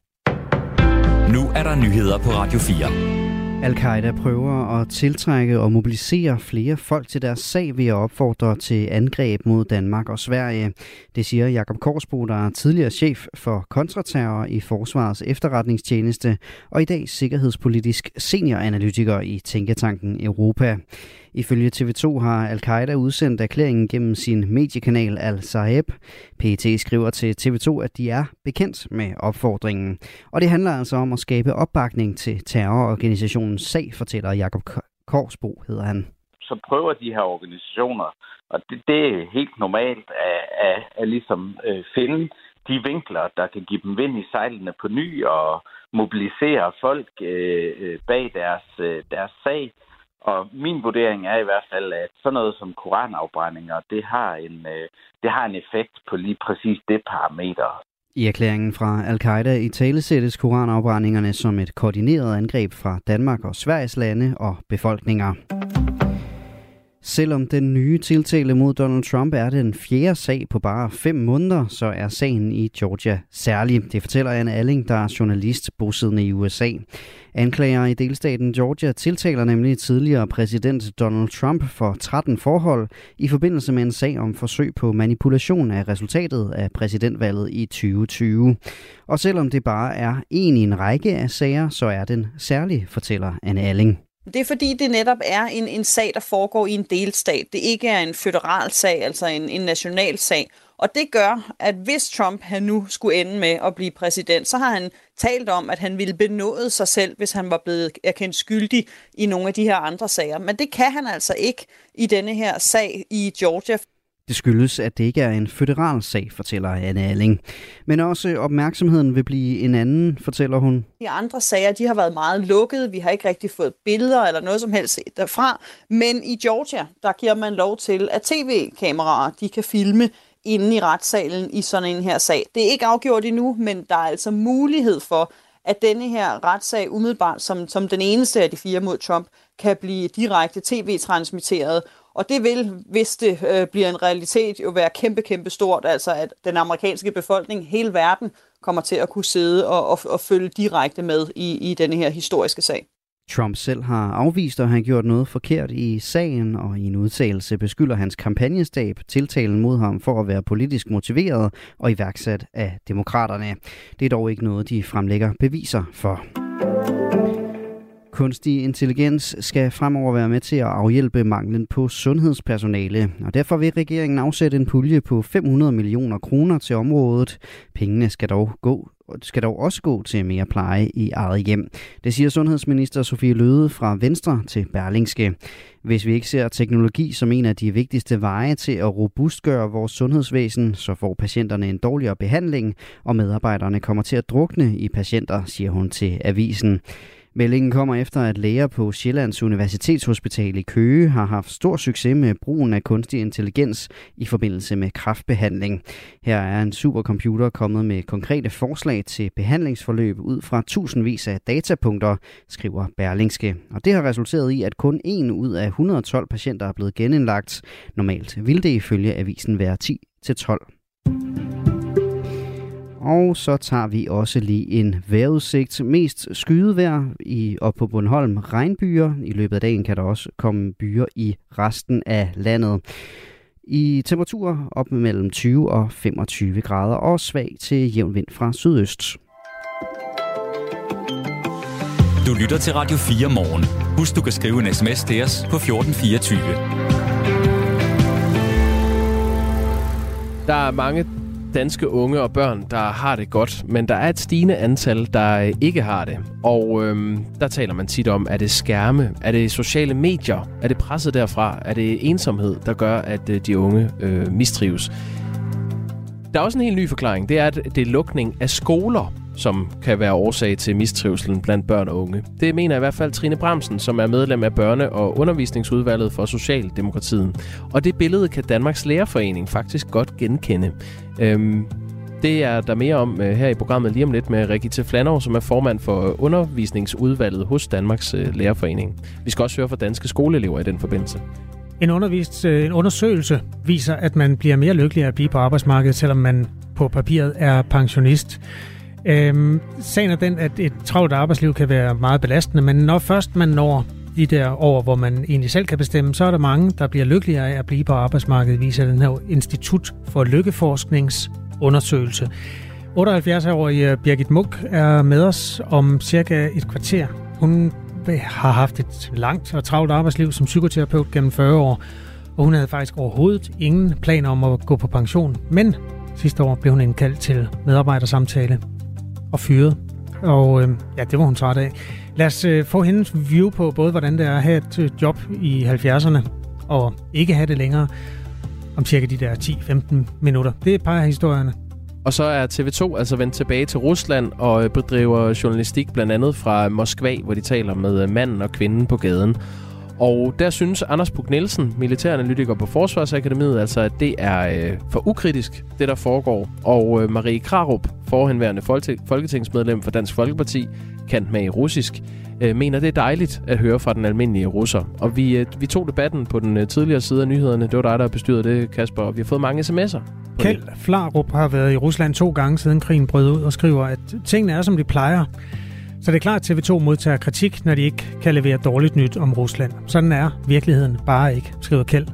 Nu er der nyheder på Radio 4. Al-Qaida prøver at tiltrække og mobilisere flere folk til deres sag ved at opfordre til angreb mod Danmark og Sverige. Det siger Jakob Korsbo, der er tidligere chef for kontraterror i Forsvarets efterretningstjeneste og i dag sikkerhedspolitisk senioranalytiker i Tænketanken Europa. Ifølge TV2 har al-Qaida udsendt erklæringen gennem sin mediekanal Al-Saheb. PET skriver til TV2, at de er bekendt med opfordringen. Og det handler altså om at skabe opbakning til terrororganisationens sag, fortæller Jakob Korsbo, hedder han. Så prøver de her organisationer, og det, det er helt normalt at, at, at ligesom øh, finde de vinkler, der kan give dem vind i sejlene på ny og mobilisere folk øh, øh bag deres, øh, deres sag. Og min vurdering er i hvert fald, at sådan noget som koranafbrændinger, det har en, øh, det har en effekt på lige præcis det parameter. I erklæringen fra Al-Qaida i tale sættes koranafbrændingerne som et koordineret angreb fra Danmark og Sveriges lande og befolkninger. Selvom den nye tiltale mod Donald Trump er den fjerde sag på bare fem måneder, så er sagen i Georgia særlig. Det fortæller Anne Alling, der er journalist bosiddende i USA. Anklager i delstaten Georgia tiltaler nemlig tidligere præsident Donald Trump for 13 forhold i forbindelse med en sag om forsøg på manipulation af resultatet af præsidentvalget i 2020. Og selvom det bare er en i en række af sager, så er den særlig, fortæller Anne Alling. Det er fordi, det netop er en, en sag, der foregår i en delstat. Det ikke er en federal sag, altså en, en national sag. Og det gør, at hvis Trump han nu skulle ende med at blive præsident, så har han talt om, at han ville benåde sig selv, hvis han var blevet erkendt skyldig i nogle af de her andre sager. Men det kan han altså ikke i denne her sag i Georgia. Det skyldes, at det ikke er en federal sag, fortæller Anne Alling. Men også opmærksomheden vil blive en anden, fortæller hun. De andre sager, de har været meget lukkede. Vi har ikke rigtig fået billeder eller noget som helst derfra. Men i Georgia, der giver man lov til, at tv-kameraer, de kan filme inde i retssalen i sådan en her sag. Det er ikke afgjort endnu, men der er altså mulighed for, at denne her retssag umiddelbart som, som den eneste af de fire mod Trump, kan blive direkte tv-transmitteret, og det vil, hvis det øh, bliver en realitet, jo være kæmpe, kæmpe stort, altså at den amerikanske befolkning, hele verden, kommer til at kunne sidde og, og, og følge direkte med i, i denne her historiske sag. Trump selv har afvist, at han gjort noget forkert i sagen, og i en udtalelse beskylder hans kampagnestab tiltalen mod ham for at være politisk motiveret og iværksat af demokraterne. Det er dog ikke noget, de fremlægger beviser for. Kunstig intelligens skal fremover være med til at afhjælpe manglen på sundhedspersonale, og derfor vil regeringen afsætte en pulje på 500 millioner kroner til området. Pengene skal dog gå skal dog også gå til mere pleje i eget hjem. Det siger sundhedsminister Sofie Løde fra Venstre til Berlingske. Hvis vi ikke ser teknologi som en af de vigtigste veje til at robustgøre vores sundhedsvæsen, så får patienterne en dårligere behandling, og medarbejderne kommer til at drukne i patienter, siger hun til avisen. Meldingen kommer efter, at læger på Sjællands Universitetshospital i Køge har haft stor succes med brugen af kunstig intelligens i forbindelse med kraftbehandling. Her er en supercomputer kommet med konkrete forslag til behandlingsforløb ud fra tusindvis af datapunkter, skriver Berlingske. Og det har resulteret i, at kun en ud af 112 patienter er blevet genindlagt. Normalt ville det ifølge avisen være 10 til 12. Og så tager vi også lige en vejrudsigt. Mest skydevejr i, op på Bornholm regnbyer. I løbet af dagen kan der også komme byer i resten af landet. I temperaturer op mellem 20 og 25 grader og svag til jævn vind fra sydøst. Du lytter til Radio 4 morgen. Husk, du kan skrive en sms til os på 1424. Der er mange danske unge og børn, der har det godt, men der er et stigende antal, der ikke har det. Og øhm, der taler man tit om, er det skærme, er det sociale medier, er det presset derfra, er det ensomhed, der gør, at øh, de unge øh, mistrives. Der er også en helt ny forklaring, det er, at det er lukning af skoler, som kan være årsag til mistrivselen blandt børn og unge. Det mener i hvert fald Trine Bramsen, som er medlem af Børne- og Undervisningsudvalget for Socialdemokratiet. Og det billede kan Danmarks Lærerforening faktisk godt genkende. Øhm, Det er der mere om øh, her i programmet lige om lidt med Rigitte Flanov, som er formand for undervisningsudvalget hos Danmarks øh, Lærerforening. Vi skal også høre fra danske skoleelever i den forbindelse. En, undervist, øh, en undersøgelse viser, at man bliver mere lykkelig at blive på arbejdsmarkedet, selvom man på papiret er pensionist. Øhm, sagen er den, at et travlt arbejdsliv kan være meget belastende, men når først man når de der år, hvor man egentlig selv kan bestemme, så er der mange, der bliver lykkeligere af at blive på arbejdsmarkedet, viser den her Institut for Lykkeforskningsundersøgelse. 78-årige Birgit Munk er med os om cirka et kvarter. Hun har haft et langt og travlt arbejdsliv som psykoterapeut gennem 40 år, og hun havde faktisk overhovedet ingen planer om at gå på pension. Men sidste år blev hun indkaldt til medarbejdersamtale og fyret. Og øh, ja, det var hun træt af. Lad os øh, få hendes view på både, hvordan det er at have et øh, job i 70'erne og ikke have det længere om cirka de der 10-15 minutter. Det er et par af historierne. Og så er TV2 altså vendt tilbage til Rusland og øh, bedriver journalistik blandt andet fra Moskva, hvor de taler med øh, manden og kvinden på gaden. Og der synes Anders Puk Nielsen, militæranalytiker på Forsvarsakademiet, altså at det er øh, for ukritisk, det der foregår. Og øh, Marie Krarup, forhenværende folketingsmedlem for Dansk Folkeparti, kendt med i russisk, øh, mener, det er dejligt at høre fra den almindelige russer. Og vi, øh, vi tog debatten på den øh, tidligere side af nyhederne. Det var dig, der bestyrede det, Kasper, og vi har fået mange sms'er. Kjeld Flarup har været i Rusland to gange siden krigen brød ud og skriver, at tingene er, som de plejer. Så det er klart, at TV2 modtager kritik, når de ikke kan levere dårligt nyt om Rusland. Sådan er virkeligheden bare ikke, skriver Kjeld.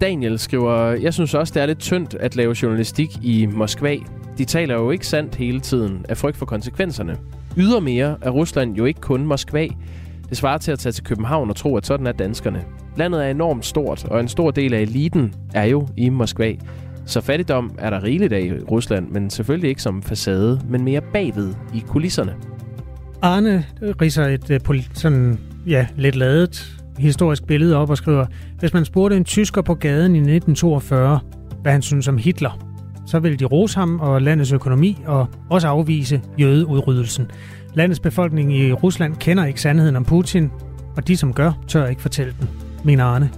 Daniel skriver, jeg synes også, det er lidt tyndt at lave journalistik i Moskva. De taler jo ikke sandt hele tiden af frygt for konsekvenserne. Ydermere er Rusland jo ikke kun Moskva. Det svarer til at tage til København og tro, at sådan er danskerne. Landet er enormt stort, og en stor del af eliten er jo i Moskva. Så fattigdom er der rigeligt af i Rusland, men selvfølgelig ikke som facade, men mere bagved i kulisserne. Arne riser et øh, sådan, ja, lidt ladet historisk billede op og skriver, hvis man spurgte en tysker på gaden i 1942, hvad han synes om Hitler, så vil de rose ham og landets økonomi og også afvise jødeudryddelsen. Landets befolkning i Rusland kender ikke sandheden om Putin, og de som gør, tør ikke fortælle den, mener Arne.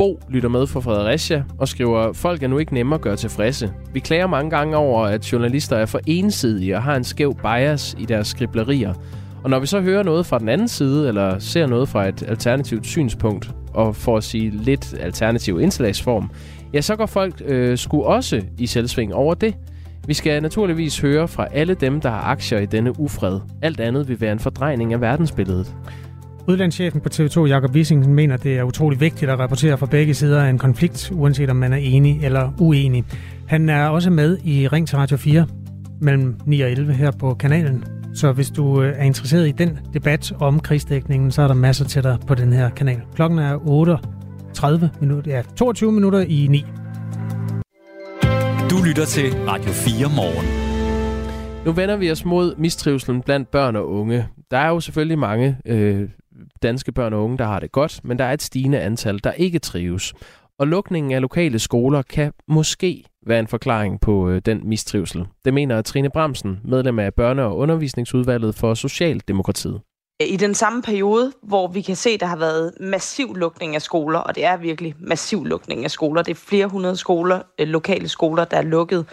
Bo lytter med fra Fredericia og skriver, folk er nu ikke nemmere at gøre tilfredse. Vi klager mange gange over, at journalister er for ensidige og har en skæv bias i deres skriblerier. Og når vi så hører noget fra den anden side, eller ser noget fra et alternativt synspunkt, og for at sige lidt alternativ indslagsform, ja, så går folk øh, sgu også i selvsving over det. Vi skal naturligvis høre fra alle dem, der har aktier i denne ufred. Alt andet vil være en fordrejning af verdensbilledet. Udlandschefen på TV2, Jakob Wissingen, mener, det er utrolig vigtigt at rapportere fra begge sider af en konflikt, uanset om man er enig eller uenig. Han er også med i Ring til Radio 4 mellem 9 og 11 her på kanalen. Så hvis du øh, er interesseret i den debat om krigsdækningen, så er der masser til dig på den her kanal. Klokken er 38 minutter, ja, 22 minutter i 9. Du lytter til Radio 4 morgen. Nu vender vi os mod mistrivselen blandt børn og unge. Der er jo selvfølgelig mange øh, danske børn og unge, der har det godt, men der er et stigende antal, der ikke trives. Og lukningen af lokale skoler kan måske være en forklaring på øh, den mistrivsel. Det mener Trine Bramsen, medlem af Børne- og Undervisningsudvalget for Socialdemokratiet. I den samme periode, hvor vi kan se, der har været massiv lukning af skoler, og det er virkelig massiv lukning af skoler, det er flere hundrede skoler, øh, lokale skoler, der er lukket,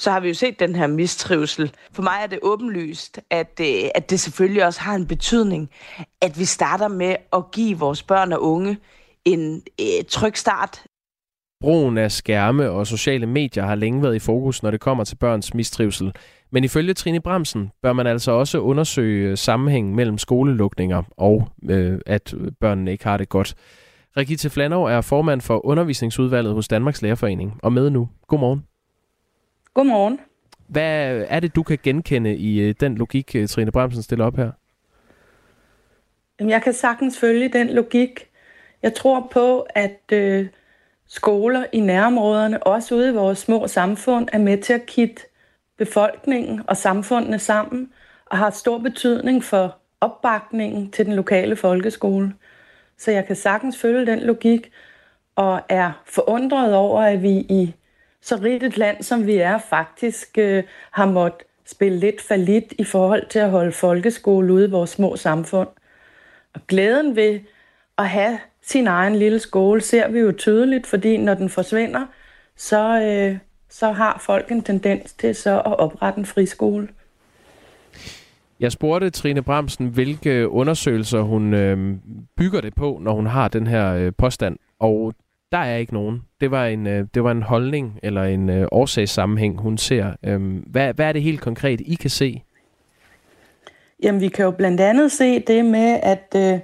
så har vi jo set den her mistrivsel. For mig er det åbenlyst, at, øh, at det selvfølgelig også har en betydning, at vi starter med at give vores børn og unge en øh, tryg start. Brugen af skærme og sociale medier har længe været i fokus, når det kommer til børns mistrivsel. Men ifølge Trine Bremsen bør man altså også undersøge øh, sammenhængen mellem skolelukninger og øh, at børnene ikke har det godt. Rigitte Flanov er formand for undervisningsudvalget hos Danmarks Lærerforening og med nu. Godmorgen. Godmorgen. Hvad er det, du kan genkende i øh, den logik, øh, Trine Bremsen stiller op her? Jeg kan sagtens følge den logik. Jeg tror på, at øh, skoler i nærområderne, også ude i vores små samfund, er med til at kitte befolkningen og samfundene sammen, og har stor betydning for opbakningen til den lokale folkeskole. Så jeg kan sagtens følge den logik, og er forundret over, at vi i så rigt et land, som vi er, faktisk øh, har måttet spille lidt for lidt i forhold til at holde folkeskole ude i vores små samfund. Og glæden ved at have sin egen lille skole ser vi jo tydeligt, fordi når den forsvinder, så, øh, så har folk en tendens til så at oprette en friskole. Jeg spurgte Trine Bramsen, hvilke undersøgelser hun øh, bygger det på, når hun har den her øh, påstand. Og der er ikke nogen. Det var en, øh, det var en holdning eller en øh, årsagssammenhæng, hun ser. Øhm, hvad, hvad er det helt konkret, I kan se? Jamen, vi kan jo blandt andet se det med, at, øh,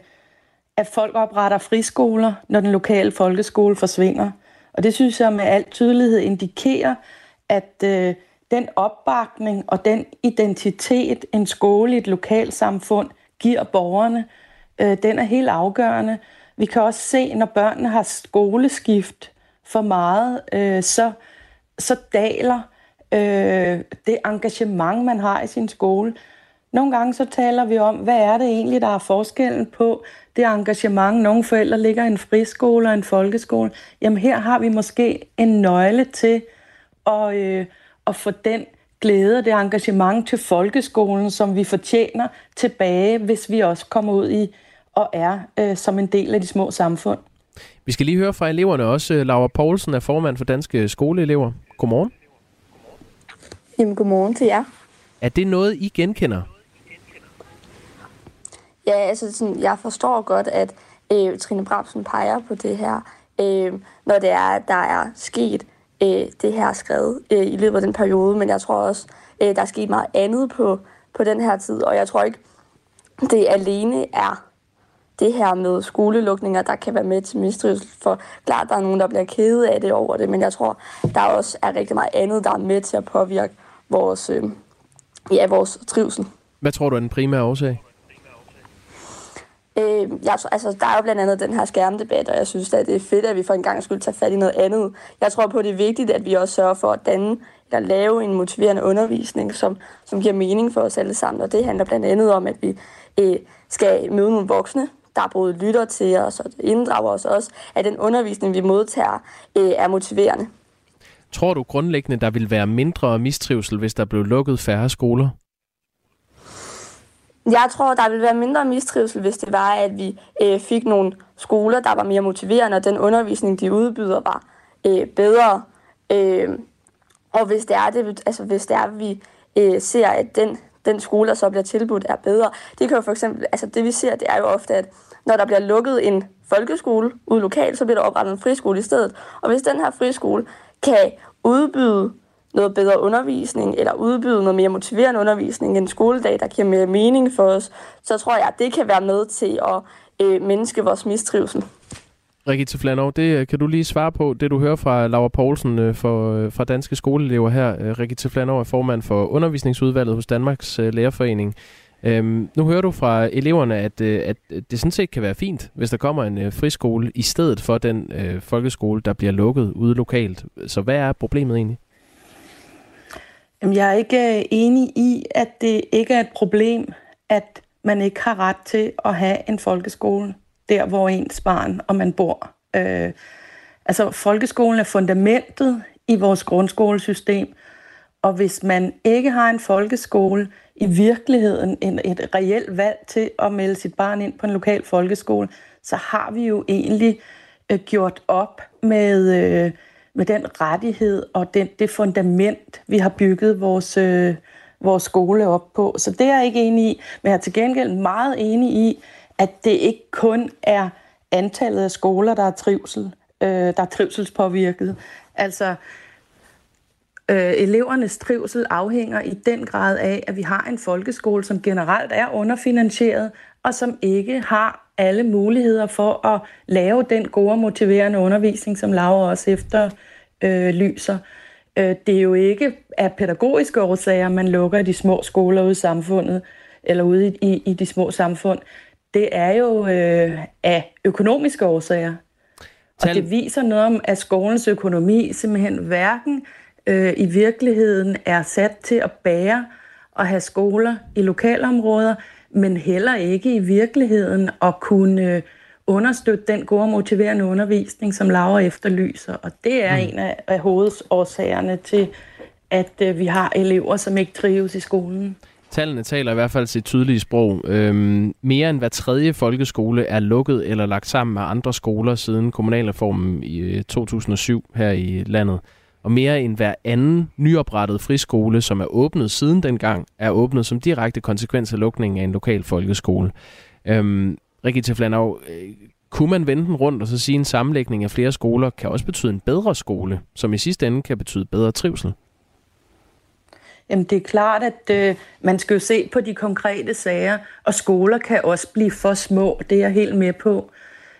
at folk opretter friskoler, når den lokale folkeskole forsvinder. Og det synes jeg med al tydelighed indikerer, at øh, den opbakning og den identitet, en skole i et lokalsamfund giver borgerne, øh, den er helt afgørende. Vi kan også se, når børnene har skoleskift for meget, øh, så, så daler øh, det engagement, man har i sin skole. Nogle gange så taler vi om, hvad er det egentlig, der er forskellen på det engagement. Nogle forældre ligger i en friskole og en folkeskole. Jamen her har vi måske en nøgle til at, øh, at få den glæde og det engagement til folkeskolen, som vi fortjener tilbage, hvis vi også kommer ud i og er øh, som en del af de små samfund. Vi skal lige høre fra eleverne også. Laura Poulsen er formand for Danske Skoleelever. Godmorgen. Jamen, godmorgen til jer. Er det noget, I genkender? Ja, altså sådan, jeg forstår godt, at øh, Trine Bramsen peger på det her, øh, når det er, at der er sket øh, det her skrevet øh, i løbet af den periode, men jeg tror også, øh, der er sket meget andet på, på den her tid, og jeg tror ikke, det alene er det her med skolelukninger, der kan være med til mistrivsel. For klart, der er nogen, der bliver kede af det over det, men jeg tror, der også er rigtig meget andet, der er med til at påvirke vores, øh, ja, vores trivsel. Hvad tror du er den primære årsag? Øh, jeg, altså, der er jo blandt andet den her skærmdebat, og jeg synes at det er fedt, at vi for en gang skulle tage fat i noget andet. Jeg tror på, at det er vigtigt, at vi også sørger for at danne eller lave en motiverende undervisning, som, som giver mening for os alle sammen. Og det handler blandt andet om, at vi øh, skal møde nogle voksne, der både lytter til os og inddrager os også, at den undervisning, vi modtager, øh, er motiverende. Tror du grundlæggende, der vil være mindre mistrivsel, hvis der blev lukket færre skoler? Jeg tror, der vil være mindre mistrivsel, hvis det var, at vi øh, fik nogle skoler, der var mere motiverende, og den undervisning, de udbyder, var øh, bedre. Øh, og hvis det er, det, altså, hvis det er vi øh, ser, at den, den skole, der så bliver tilbudt, er bedre. Det kan jo for eksempel, altså det vi ser, det er jo ofte, at når der bliver lukket en folkeskole ude lokalt, så bliver der oprettet en friskole i stedet. Og hvis den her friskole kan udbyde noget bedre undervisning, eller udbyde noget mere motiverende undervisning, en skoledag, der giver mere mening for os, så tror jeg, at det kan være med til at øh, mindske vores mistrivsel. Rigitte Flanov, det øh, kan du lige svare på, det du hører fra Laura Poulsen øh, for, øh, fra Danske Skoleelever her. Øh, Rigitte Flanov er formand for undervisningsudvalget hos Danmarks Lærerforening. Øhm, nu hører du fra eleverne, at, øh, at det sådan set kan være fint, hvis der kommer en øh, friskole i stedet for den øh, folkeskole, der bliver lukket ude lokalt. Så hvad er problemet egentlig? Jeg er ikke øh, enig i, at det ikke er et problem, at man ikke har ret til at have en folkeskole der, hvor ens barn og man bor. Øh, altså, folkeskolen er fundamentet i vores grundskolesystem, og hvis man ikke har en folkeskole, i virkeligheden en, et reelt valg til at melde sit barn ind på en lokal folkeskole, så har vi jo egentlig øh, gjort op med, øh, med den rettighed og den, det fundament, vi har bygget vores, øh, vores skole op på. Så det er jeg ikke enig i, men jeg er til gengæld meget enig i, at det ikke kun er antallet af skoler, der er trivsel, øh, der er trivselspåvirket. Altså, øh, elevernes trivsel afhænger i den grad af, at vi har en folkeskole, som generelt er underfinansieret, og som ikke har alle muligheder for at lave den gode og motiverende undervisning, som Laura også efter øh, lyser. Øh, det er jo ikke af pædagogiske årsager, man lukker de små skoler ude i samfundet, eller ude i, i, i de små samfund. Det er jo øh, af økonomiske årsager. Og det viser noget om, at skolens økonomi simpelthen hverken øh, i virkeligheden er sat til at bære og have skoler i lokalområder, men heller ikke i virkeligheden at kunne understøtte den gode motiverende undervisning, som Laura efterlyser. Og det er mm. en af, af hovedårsagerne til, at øh, vi har elever, som ikke trives i skolen. Tallene taler i hvert fald sit tydelige sprog. Øhm, mere end hver tredje folkeskole er lukket eller lagt sammen med andre skoler siden kommunalreformen i 2007 øh, her i landet. Og mere end hver anden nyoprettet friskole, som er åbnet siden dengang, er åbnet som direkte konsekvens af lukningen af en lokal folkeskole. Øhm, Rigitte Flanov, øh, kunne man vende den rundt og så sige, at en sammenlægning af flere skoler kan også betyde en bedre skole, som i sidste ende kan betyde bedre trivsel? Jamen det er klart, at øh, man skal jo se på de konkrete sager, og skoler kan også blive for små, det er jeg helt med på.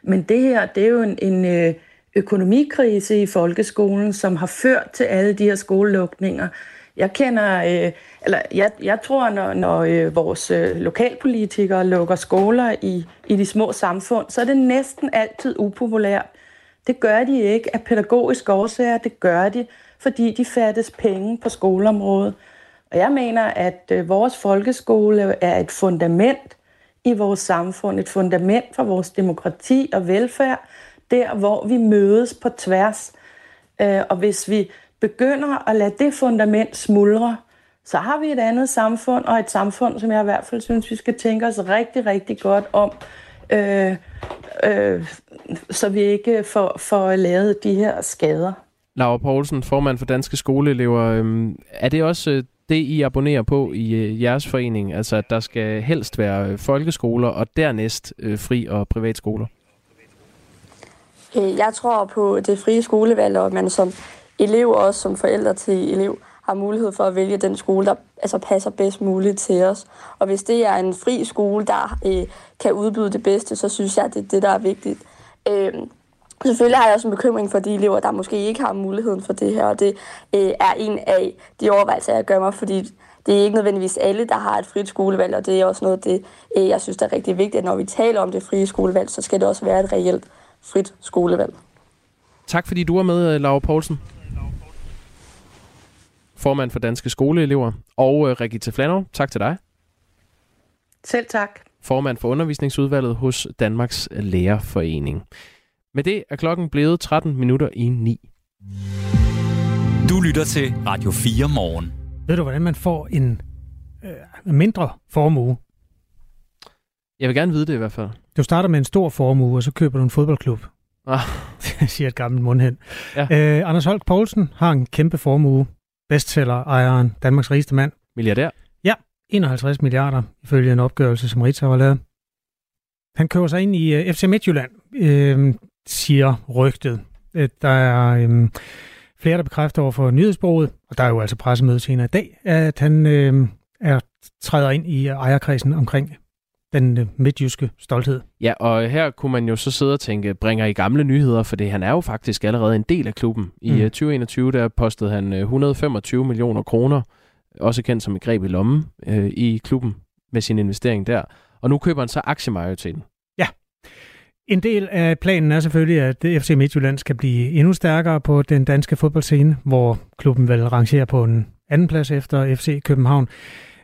Men det her, det er jo en, en øh, økonomikrise i folkeskolen, som har ført til alle de her skolelukninger. Jeg kender, øh, eller jeg, jeg tror, når, når øh, vores øh, lokalpolitikere lukker skoler i, i de små samfund, så er det næsten altid upopulært. Det gør de ikke af pædagogiske årsager, det gør de, fordi de fattes penge på skoleområdet. Og jeg mener, at øh, vores folkeskole er et fundament i vores samfund, et fundament for vores demokrati og velfærd, der hvor vi mødes på tværs. Øh, og hvis vi begynder at lade det fundament smuldre, så har vi et andet samfund, og et samfund, som jeg i hvert fald synes, vi skal tænke os rigtig, rigtig godt om, øh, øh, så vi ikke får, får lavet de her skader. Laura Poulsen, formand for Danske Skoleelever. Øhm, er det også øh, det, I abonnerer på i øh, jeres forening? Altså, at der skal helst være øh, folkeskoler, og dernæst øh, fri- og privatskoler? Øh, jeg tror på det frie skolevalg, og at man som elev og også som forældre til elev har mulighed for at vælge den skole, der altså, passer bedst muligt til os. Og hvis det er en fri skole, der øh, kan udbyde det bedste, så synes jeg, at det er det, der er vigtigt. Øh, Selvfølgelig har jeg også en bekymring for de elever, der måske ikke har muligheden for det her, og det øh, er en af de overvejelser, jeg gør mig, fordi det er ikke nødvendigvis alle, der har et frit skolevalg, og det er også noget, det, øh, jeg synes, der er rigtig vigtigt, at når vi taler om det frie skolevalg, så skal det også være et reelt frit skolevalg. Tak fordi du er med, øh, Laura Poulsen. Formand for Danske Skoleelever. Og Regita Flanov, tak til dig. Selv tak. Formand for undervisningsudvalget hos Danmarks Lærerforening. Med det er klokken blevet 13 minutter i 9. Du lytter til Radio 4 morgen. Ved du, hvordan man får en øh, mindre formue? Jeg vil gerne vide det i hvert fald. Du starter med en stor formue, og så køber du en fodboldklub. Ah. siger et gammelt mundhen. Ja. Øh, Anders Holk Poulsen har en kæmpe formue. Bestseller-ejeren, Danmarks rigeste mand. Milliardær? Ja, 51 milliarder, ifølge en opgørelse, som Ritzau har lavet. Han køber sig ind i uh, øh, FC Midtjylland. Øh, siger rygtet. Øh, der er øhm, flere, der bekræfter over for nyhedsbureauet, og der er jo altså pressemøde senere i dag, at han øhm, er træder ind i ejerkredsen omkring den øh, midtjyske stolthed. Ja, og her kunne man jo så sidde og tænke, bringer I gamle nyheder, for det han er jo faktisk allerede en del af klubben. I mm. 2021 øh, der postede han 125 millioner kroner, også kendt som et greb i lommen, øh, i klubben med sin investering der. Og nu køber han så aktiemajoriteten. En del af planen er selvfølgelig, at FC Midtjylland skal blive endnu stærkere på den danske fodboldscene, hvor klubben vil rangere på en anden plads efter FC København.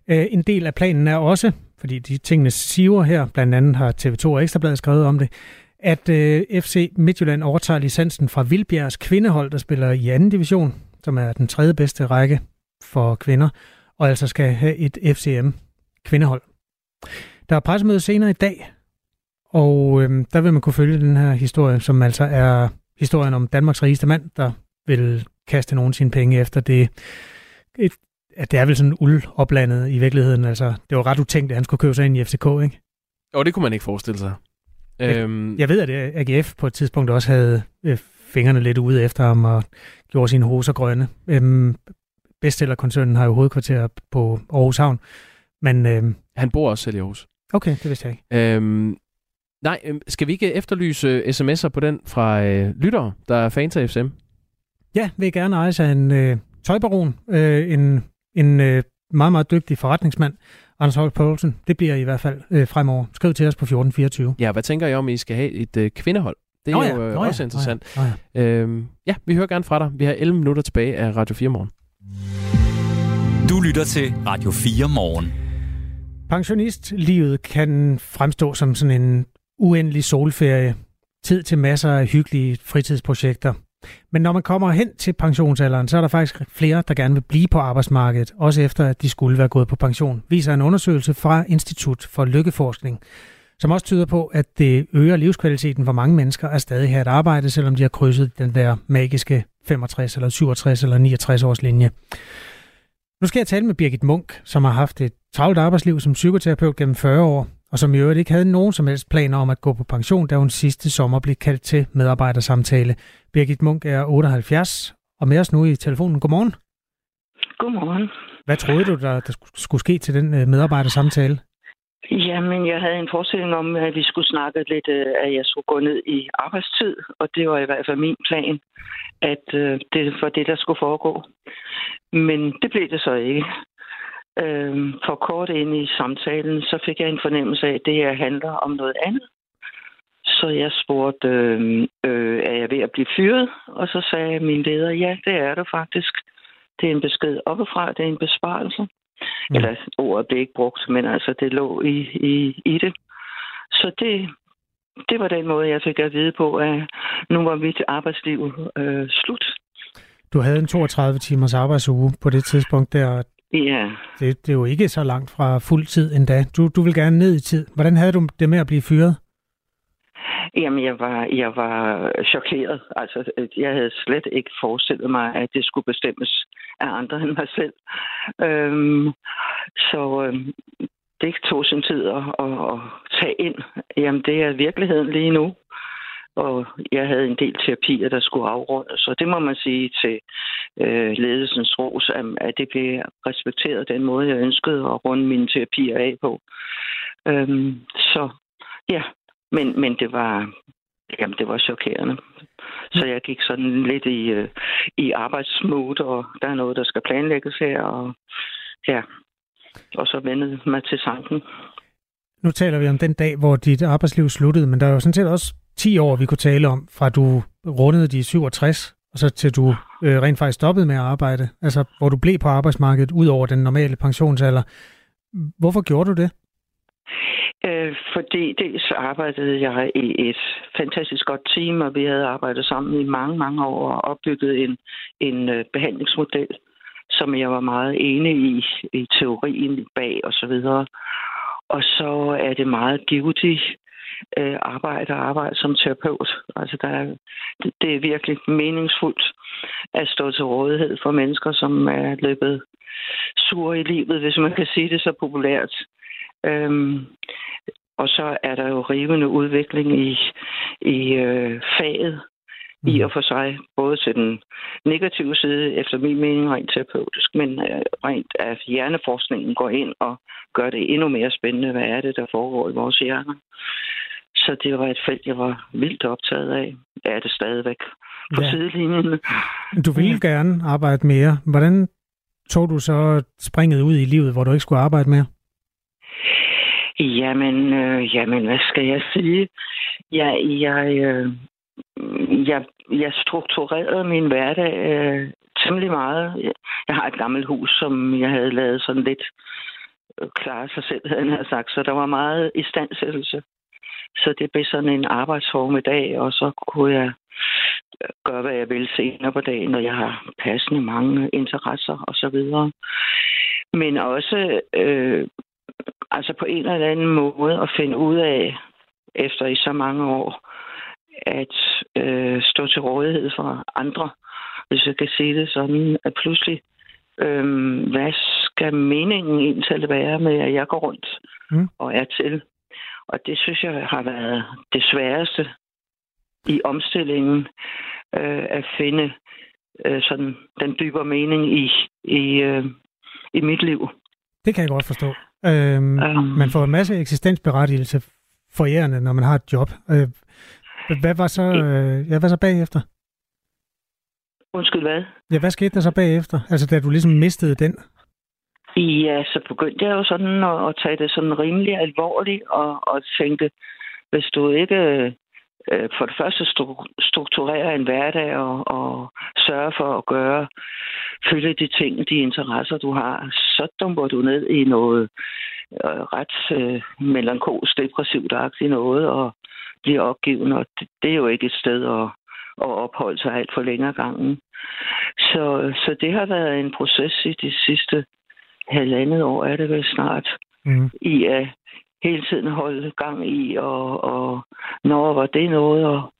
Øh, en del af planen er også, fordi de tingene siver her, blandt andet har TV2 og Ekstrabladet skrevet om det, at øh, FC Midtjylland overtager licensen fra Vildbjergs kvindehold, der spiller i anden division, som er den tredje bedste række for kvinder, og altså skal have et FCM kvindehold. Der er pressemøde senere i dag, og øh, der vil man kunne følge den her historie, som altså er historien om Danmarks rigeste mand, der vil kaste nogen sine penge efter det. Et, at det er vel sådan uldoplandet i virkeligheden. Altså, det var ret utænkt, at han skulle købe sig ind i FCK, ikke? Jo, det kunne man ikke forestille sig. Jeg, øhm... jeg ved, at AGF på et tidspunkt også havde øh, fingrene lidt ude efter ham og gjorde sine hoser grønne. Øhm, Bestsellerkoncernen har jo hovedkvarter på Aarhus Havn. Men, øhm... Han bor også selv i Aarhus. Okay, det vidste jeg ikke. Øhm, Nej, øh, skal vi ikke efterlyse sms'er på den fra øh, lyttere, der er fans af FCM? Ja, vil gerne eje sig en øh, tøjbaron, øh, en, en øh, meget, meget dygtig forretningsmand, Anders Holk Poulsen. Det bliver I hvert fald øh, fremover. Skriv til os på 1424. Ja, hvad tænker I om, I skal have et øh, kvindehold? Det er Nå ja, jo øh, Nå ja, også interessant. Nå ja, Nå ja. Øhm, ja, vi hører gerne fra dig. Vi har 11 minutter tilbage af Radio 4 Morgen. Du lytter til Radio 4 Morgen. Pensionistlivet kan fremstå som sådan en uendelig solferie, tid til masser af hyggelige fritidsprojekter. Men når man kommer hen til pensionsalderen, så er der faktisk flere, der gerne vil blive på arbejdsmarkedet, også efter at de skulle være gået på pension, viser en undersøgelse fra Institut for Lykkeforskning, som også tyder på, at det øger livskvaliteten for mange mennesker at stadig have et arbejde, selvom de har krydset den der magiske 65 eller 67 eller 69 års linje. Nu skal jeg tale med Birgit Munk, som har haft et travlt arbejdsliv som psykoterapeut gennem 40 år, og som i øvrigt ikke havde nogen som helst planer om at gå på pension, da hun sidste sommer blev kaldt til medarbejdersamtale. Birgit Munk er 78, og med os nu i telefonen. Godmorgen. Godmorgen. Hvad troede du, der, der skulle ske til den øh, medarbejdersamtale? Jamen, jeg havde en forestilling om, at vi skulle snakke lidt, øh, at jeg skulle gå ned i arbejdstid, og det var i hvert fald min plan, at øh, det var det, der skulle foregå. Men det blev det så ikke. Øh, for kort ind i samtalen, så fik jeg en fornemmelse af, at det her handler om noget andet. Så jeg spurgte, øh, øh, er jeg ved at blive fyret? Og så sagde min leder, ja, det er du faktisk. Det er en besked oppefra, det er en besparelse. Mm. Eller ordet blev ikke brugt, men altså det lå i, i, i det. Så det, det var den måde, jeg fik at vide på, at nu var mit arbejdsliv øh, slut. Du havde en 32 timers arbejdsuge på det tidspunkt der. Ja. Det, det er jo ikke så langt fra fuld tid endda. Du, du vil gerne ned i tid. Hvordan havde du det med at blive fyret? Jamen, jeg var, jeg var chokeret. Altså, jeg havde slet ikke forestillet mig, at det skulle bestemmes af andre end mig selv. Øhm, så øhm, det tog sin tid at, at, at tage ind. Jamen, det er virkeligheden lige nu. Og jeg havde en del terapier, der skulle afrundes. Så det må man sige til øh, ledelsens ros, at det blev respekteret den måde, jeg ønskede at runde mine terapier af på. Øhm, så ja, men, men det var, jamen, det var chokerende. Så jeg gik sådan lidt i, øh, i arbejdsmode, og der er noget, der skal planlægges her, og ja, og så vendede mig til sanken. Nu taler vi om den dag, hvor dit arbejdsliv sluttede, men der er jo sådan set også 10 år, vi kunne tale om, fra du rundede de 67, og så til du øh, rent faktisk stoppede med at arbejde, altså hvor du blev på arbejdsmarkedet ud over den normale pensionsalder. Hvorfor gjorde du det? Øh, fordi dels arbejdede jeg i et fantastisk godt team, og vi havde arbejdet sammen i mange, mange år og opbygget en, en øh, behandlingsmodel, som jeg var meget enig i, i teorien bag og så videre. Og så er det meget givetigt øh, arbejde og arbejde som terapeut. Altså, der er, det, det er virkelig meningsfuldt at stå til rådighed for mennesker, som er løbet sur i livet, hvis man kan sige det så populært. Øhm, og så er der jo rivende udvikling i, i øh, faget mm. i og for sig, både til den negative side, efter min mening rent terapeutisk, men øh, rent at hjerneforskningen går ind og gør det endnu mere spændende, hvad er det, der foregår i vores hjerner. Så det var et felt, jeg var vildt optaget af. Er det stadigvæk på ja. sidelinjen. Du ville gerne arbejde mere. Hvordan tog du så springet ud i livet, hvor du ikke skulle arbejde mere? Jamen, øh, jamen, hvad skal jeg sige? Jeg, jeg, øh, jeg, jeg strukturerede min hverdag øh, temmelig meget. Jeg har et gammelt hus, som jeg havde lavet sådan lidt øh, klare sig selv, havde jeg sagt. Så der var meget istandsættelse. Så det blev sådan en arbejdsform i dag, og så kunne jeg gøre, hvad jeg vil senere på dagen, når jeg har passende mange interesser og så videre. Men også øh, altså på en eller anden måde at finde ud af, efter i så mange år, at øh, stå til rådighed for andre, hvis jeg kan sige det sådan, at pludselig, øh, hvad skal meningen egentlig være med, at jeg går rundt mm. og er til? Og det synes jeg har været det sværeste i omstillingen, øh, at finde øh, sådan den dybere mening i, i, øh, i mit liv. Det kan jeg godt forstå. Øhm, um, man får en masse eksistensberettigelse forærende, når man har et job. Øh, hvad var så, øh, ja, hvad så bagefter? Undskyld, hvad? Ja, hvad skete der så bagefter? Altså, da du ligesom mistede den? Ja, øh, så begyndte jeg jo sådan at, at tage det sådan rimelig alvorligt og, og tænke, hvis du ikke øh, for det første strukturerer en hverdag og, og sørger for at gøre, følge de ting, de interesser, du har, så dumper du ned i noget øh, ret øh, melankolsk, depressivt agtigt noget og bliver opgiven, og det, det er jo ikke et sted at, at opholde sig alt for længere gangen. Så, så det har været en proces i de sidste halvandet år, er det vel snart, mm. i at hele tiden holde gang i, og, og når var det noget, og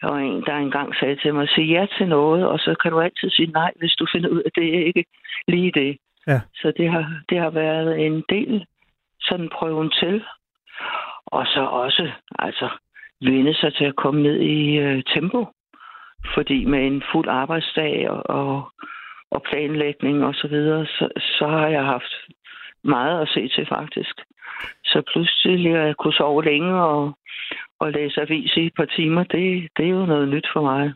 Der var en, der engang sagde til mig, sig ja til noget, og så kan du altid sige nej, hvis du finder ud af, at det er ikke lige det. Ja. Så det har, det har været en del sådan prøven til. Og så også, altså, vende sig til at komme ned i øh, tempo. Fordi med en fuld arbejdsdag og, og, og planlægning og så videre, så, så har jeg haft meget at se til faktisk. Så pludselig at kunne sove længe og, og læse avis i et par timer, det, det er jo noget nyt for mig.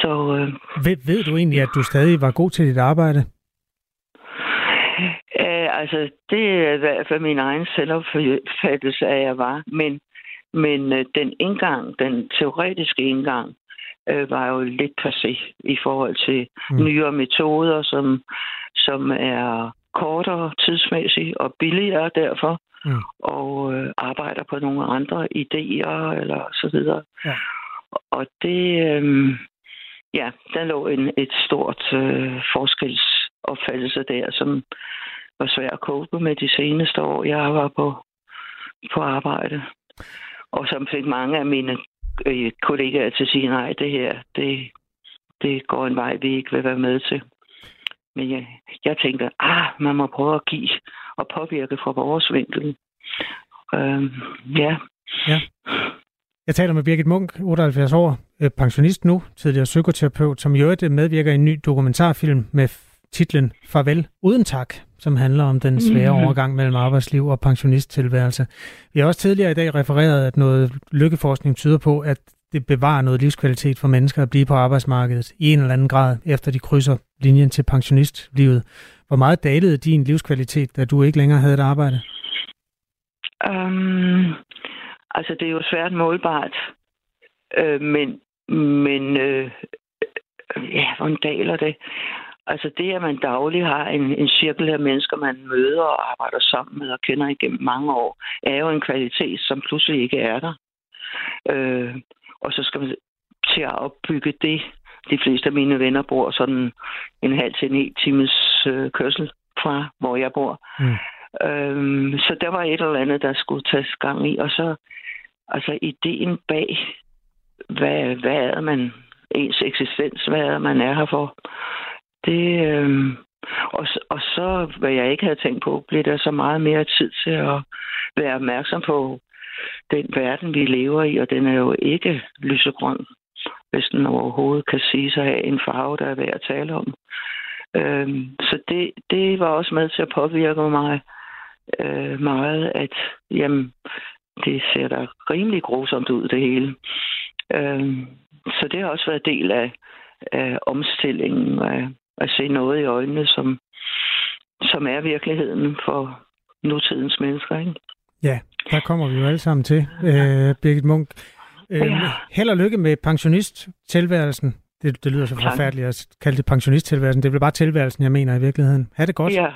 Så, øh, ved, ved du egentlig, at du stadig var god til dit arbejde? øh, altså, det er i hvert fald min egen selvopfattelse, at jeg var. Men, men øh, den indgang, den teoretiske indgang, øh, var jo lidt passé i forhold til mm. nyere metoder, som, som er kortere tidsmæssigt og billigere derfor, mm. og øh, arbejder på nogle andre idéer eller så videre. Ja. Og det, øh, ja, der lå en, et stort øh, forskelsopfattelse der, som var svært at cope med de seneste år, jeg var på, på arbejde. Og som fik mange af mine øh, kollegaer til at sige, nej, det her, det, det går en vej, vi ikke vil være med til. Men jeg, jeg tænkte, ah, man må prøve at give og påvirke fra vores vinkel. Øh, ja. ja. Jeg taler med Birgit Munk, 78 år, øh, pensionist nu, tidligere psykoterapeut, som i øvrigt medvirker i en ny dokumentarfilm med titlen Farvel uden tak, som handler om den svære mm. overgang mellem arbejdsliv og pensionisttilværelse. Vi har også tidligere i dag refereret, at noget lykkeforskning tyder på, at det bevarer noget livskvalitet for mennesker at blive på arbejdsmarkedet i en eller anden grad, efter de krydser linjen til pensionistlivet. Hvor meget dalede din livskvalitet, da du ikke længere havde et arbejde? Um, altså, det er jo svært målbart. Øh, men men øh, ja, hvordan daler det? Altså det, at man dagligt har en, en cirkel af mennesker, man møder og arbejder sammen med og kender igennem mange år, er jo en kvalitet, som pludselig ikke er der. Øh, og så skal man til at opbygge det. De fleste af mine venner bor sådan en halv til en times øh, kørsel fra, hvor jeg bor. Mm. Øhm, så der var et eller andet, der skulle tages gang i. Og så, altså ideen bag, hvad, hvad er man, ens eksistens, hvad er man er her for, det, øh, og, og så, hvad jeg ikke havde tænkt på, blev der så meget mere tid til at være opmærksom på den verden, vi lever i, og den er jo ikke lysegrøn, hvis den overhovedet kan sige sig af en farve, der er værd at tale om. Øh, så det, det var også med til at påvirke mig øh, meget, at jamen, det ser da rimelig grusomt ud, det hele. Øh, så det har også været del af, af omstillingen, af, at se noget i øjnene, som, som er virkeligheden for nutidens mennesker. Ikke? Ja, der kommer vi jo alle sammen til, øh, Birgit Munk. Øh, ja. Held og lykke med pensionisttilværelsen. Det, det lyder så forfærdeligt at kalde det pensionisttilværelsen. Det er vel bare tilværelsen, jeg mener i virkeligheden. Ha' det godt. Ja,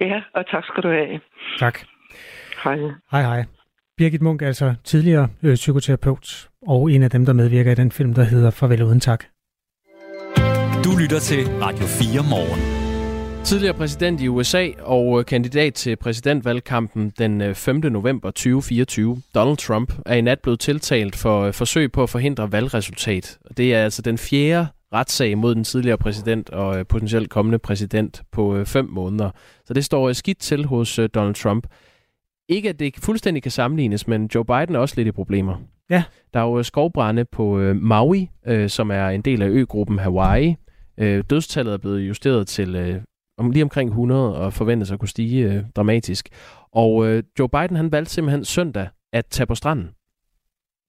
ja og tak skal du have. Tak. Hej. Hej, hej. Birgit Munk er altså tidligere øh, psykoterapeut og en af dem, der medvirker i den film, der hedder Farvel uden tak. Lytter til Radio 4 morgen. Tidligere præsident i USA og øh, kandidat til præsidentvalgkampen den 5. Øh, november 2024, Donald Trump, er i nat blevet tiltalt for øh, forsøg på at forhindre valgresultat. Det er altså den fjerde retssag mod den tidligere præsident og potentielt kommende præsident på fem måneder. Så det står skidt til hos Donald Trump. Ikke at det fuldstændig kan sammenlignes, men Joe Biden er også lidt i problemer. Ja. Der er jo skovbrænde på Maui, som er en del af øgruppen Hawaii. Dødstallet er blevet justeret til om lige omkring 100 og forventes at kunne stige øh, dramatisk. Og øh, Joe Biden han valgte simpelthen søndag at tage på stranden.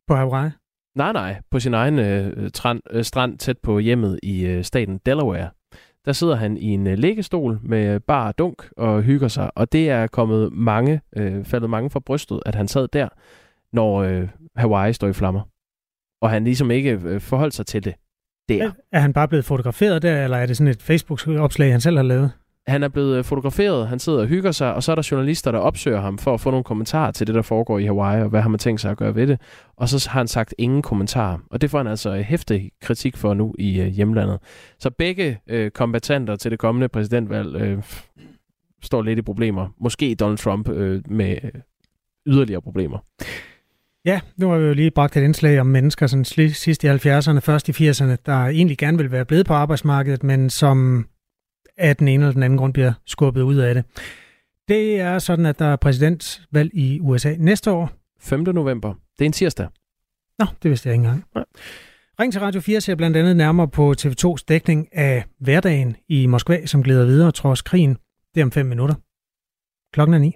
På Hawaii? Nej, nej. På sin egen øh, tran, øh, strand tæt på hjemmet i øh, staten Delaware. Der sidder han i en øh, læggestol med bar dunk og hygger sig. Og det er kommet mange, øh, faldet mange fra brystet, at han sad der, når øh, Hawaii står i flammer. Og han ligesom ikke øh, forholdt sig til det der. Er han bare blevet fotograferet der, eller er det sådan et Facebook-opslag, han selv har lavet? Han er blevet øh, fotograferet, han sidder og hygger sig, og så er der journalister, der opsøger ham for at få nogle kommentarer til det, der foregår i Hawaii, og hvad har man tænkt sig at gøre ved det. Og så har han sagt ingen kommentarer. Og det får han altså hæftig kritik for nu i øh, hjemlandet. Så begge øh, kombatanter til det kommende præsidentvalg øh, står lidt i problemer. Måske Donald Trump øh, med yderligere problemer. Ja, nu har vi jo lige bragt et indslag om mennesker sådan sidst i 70'erne, først i 80'erne, der egentlig gerne vil være blevet på arbejdsmarkedet, men som af den ene eller den anden grund bliver skubbet ud af det. Det er sådan, at der er præsidentvalg i USA næste år. 5. november. Det er en tirsdag. Nå, det vidste jeg ikke engang. Ja. Ring til Radio 4 ser blandt andet nærmere på TV2's dækning af hverdagen i Moskva, som glider videre trods krigen. Det er om fem minutter. Klokken er ni.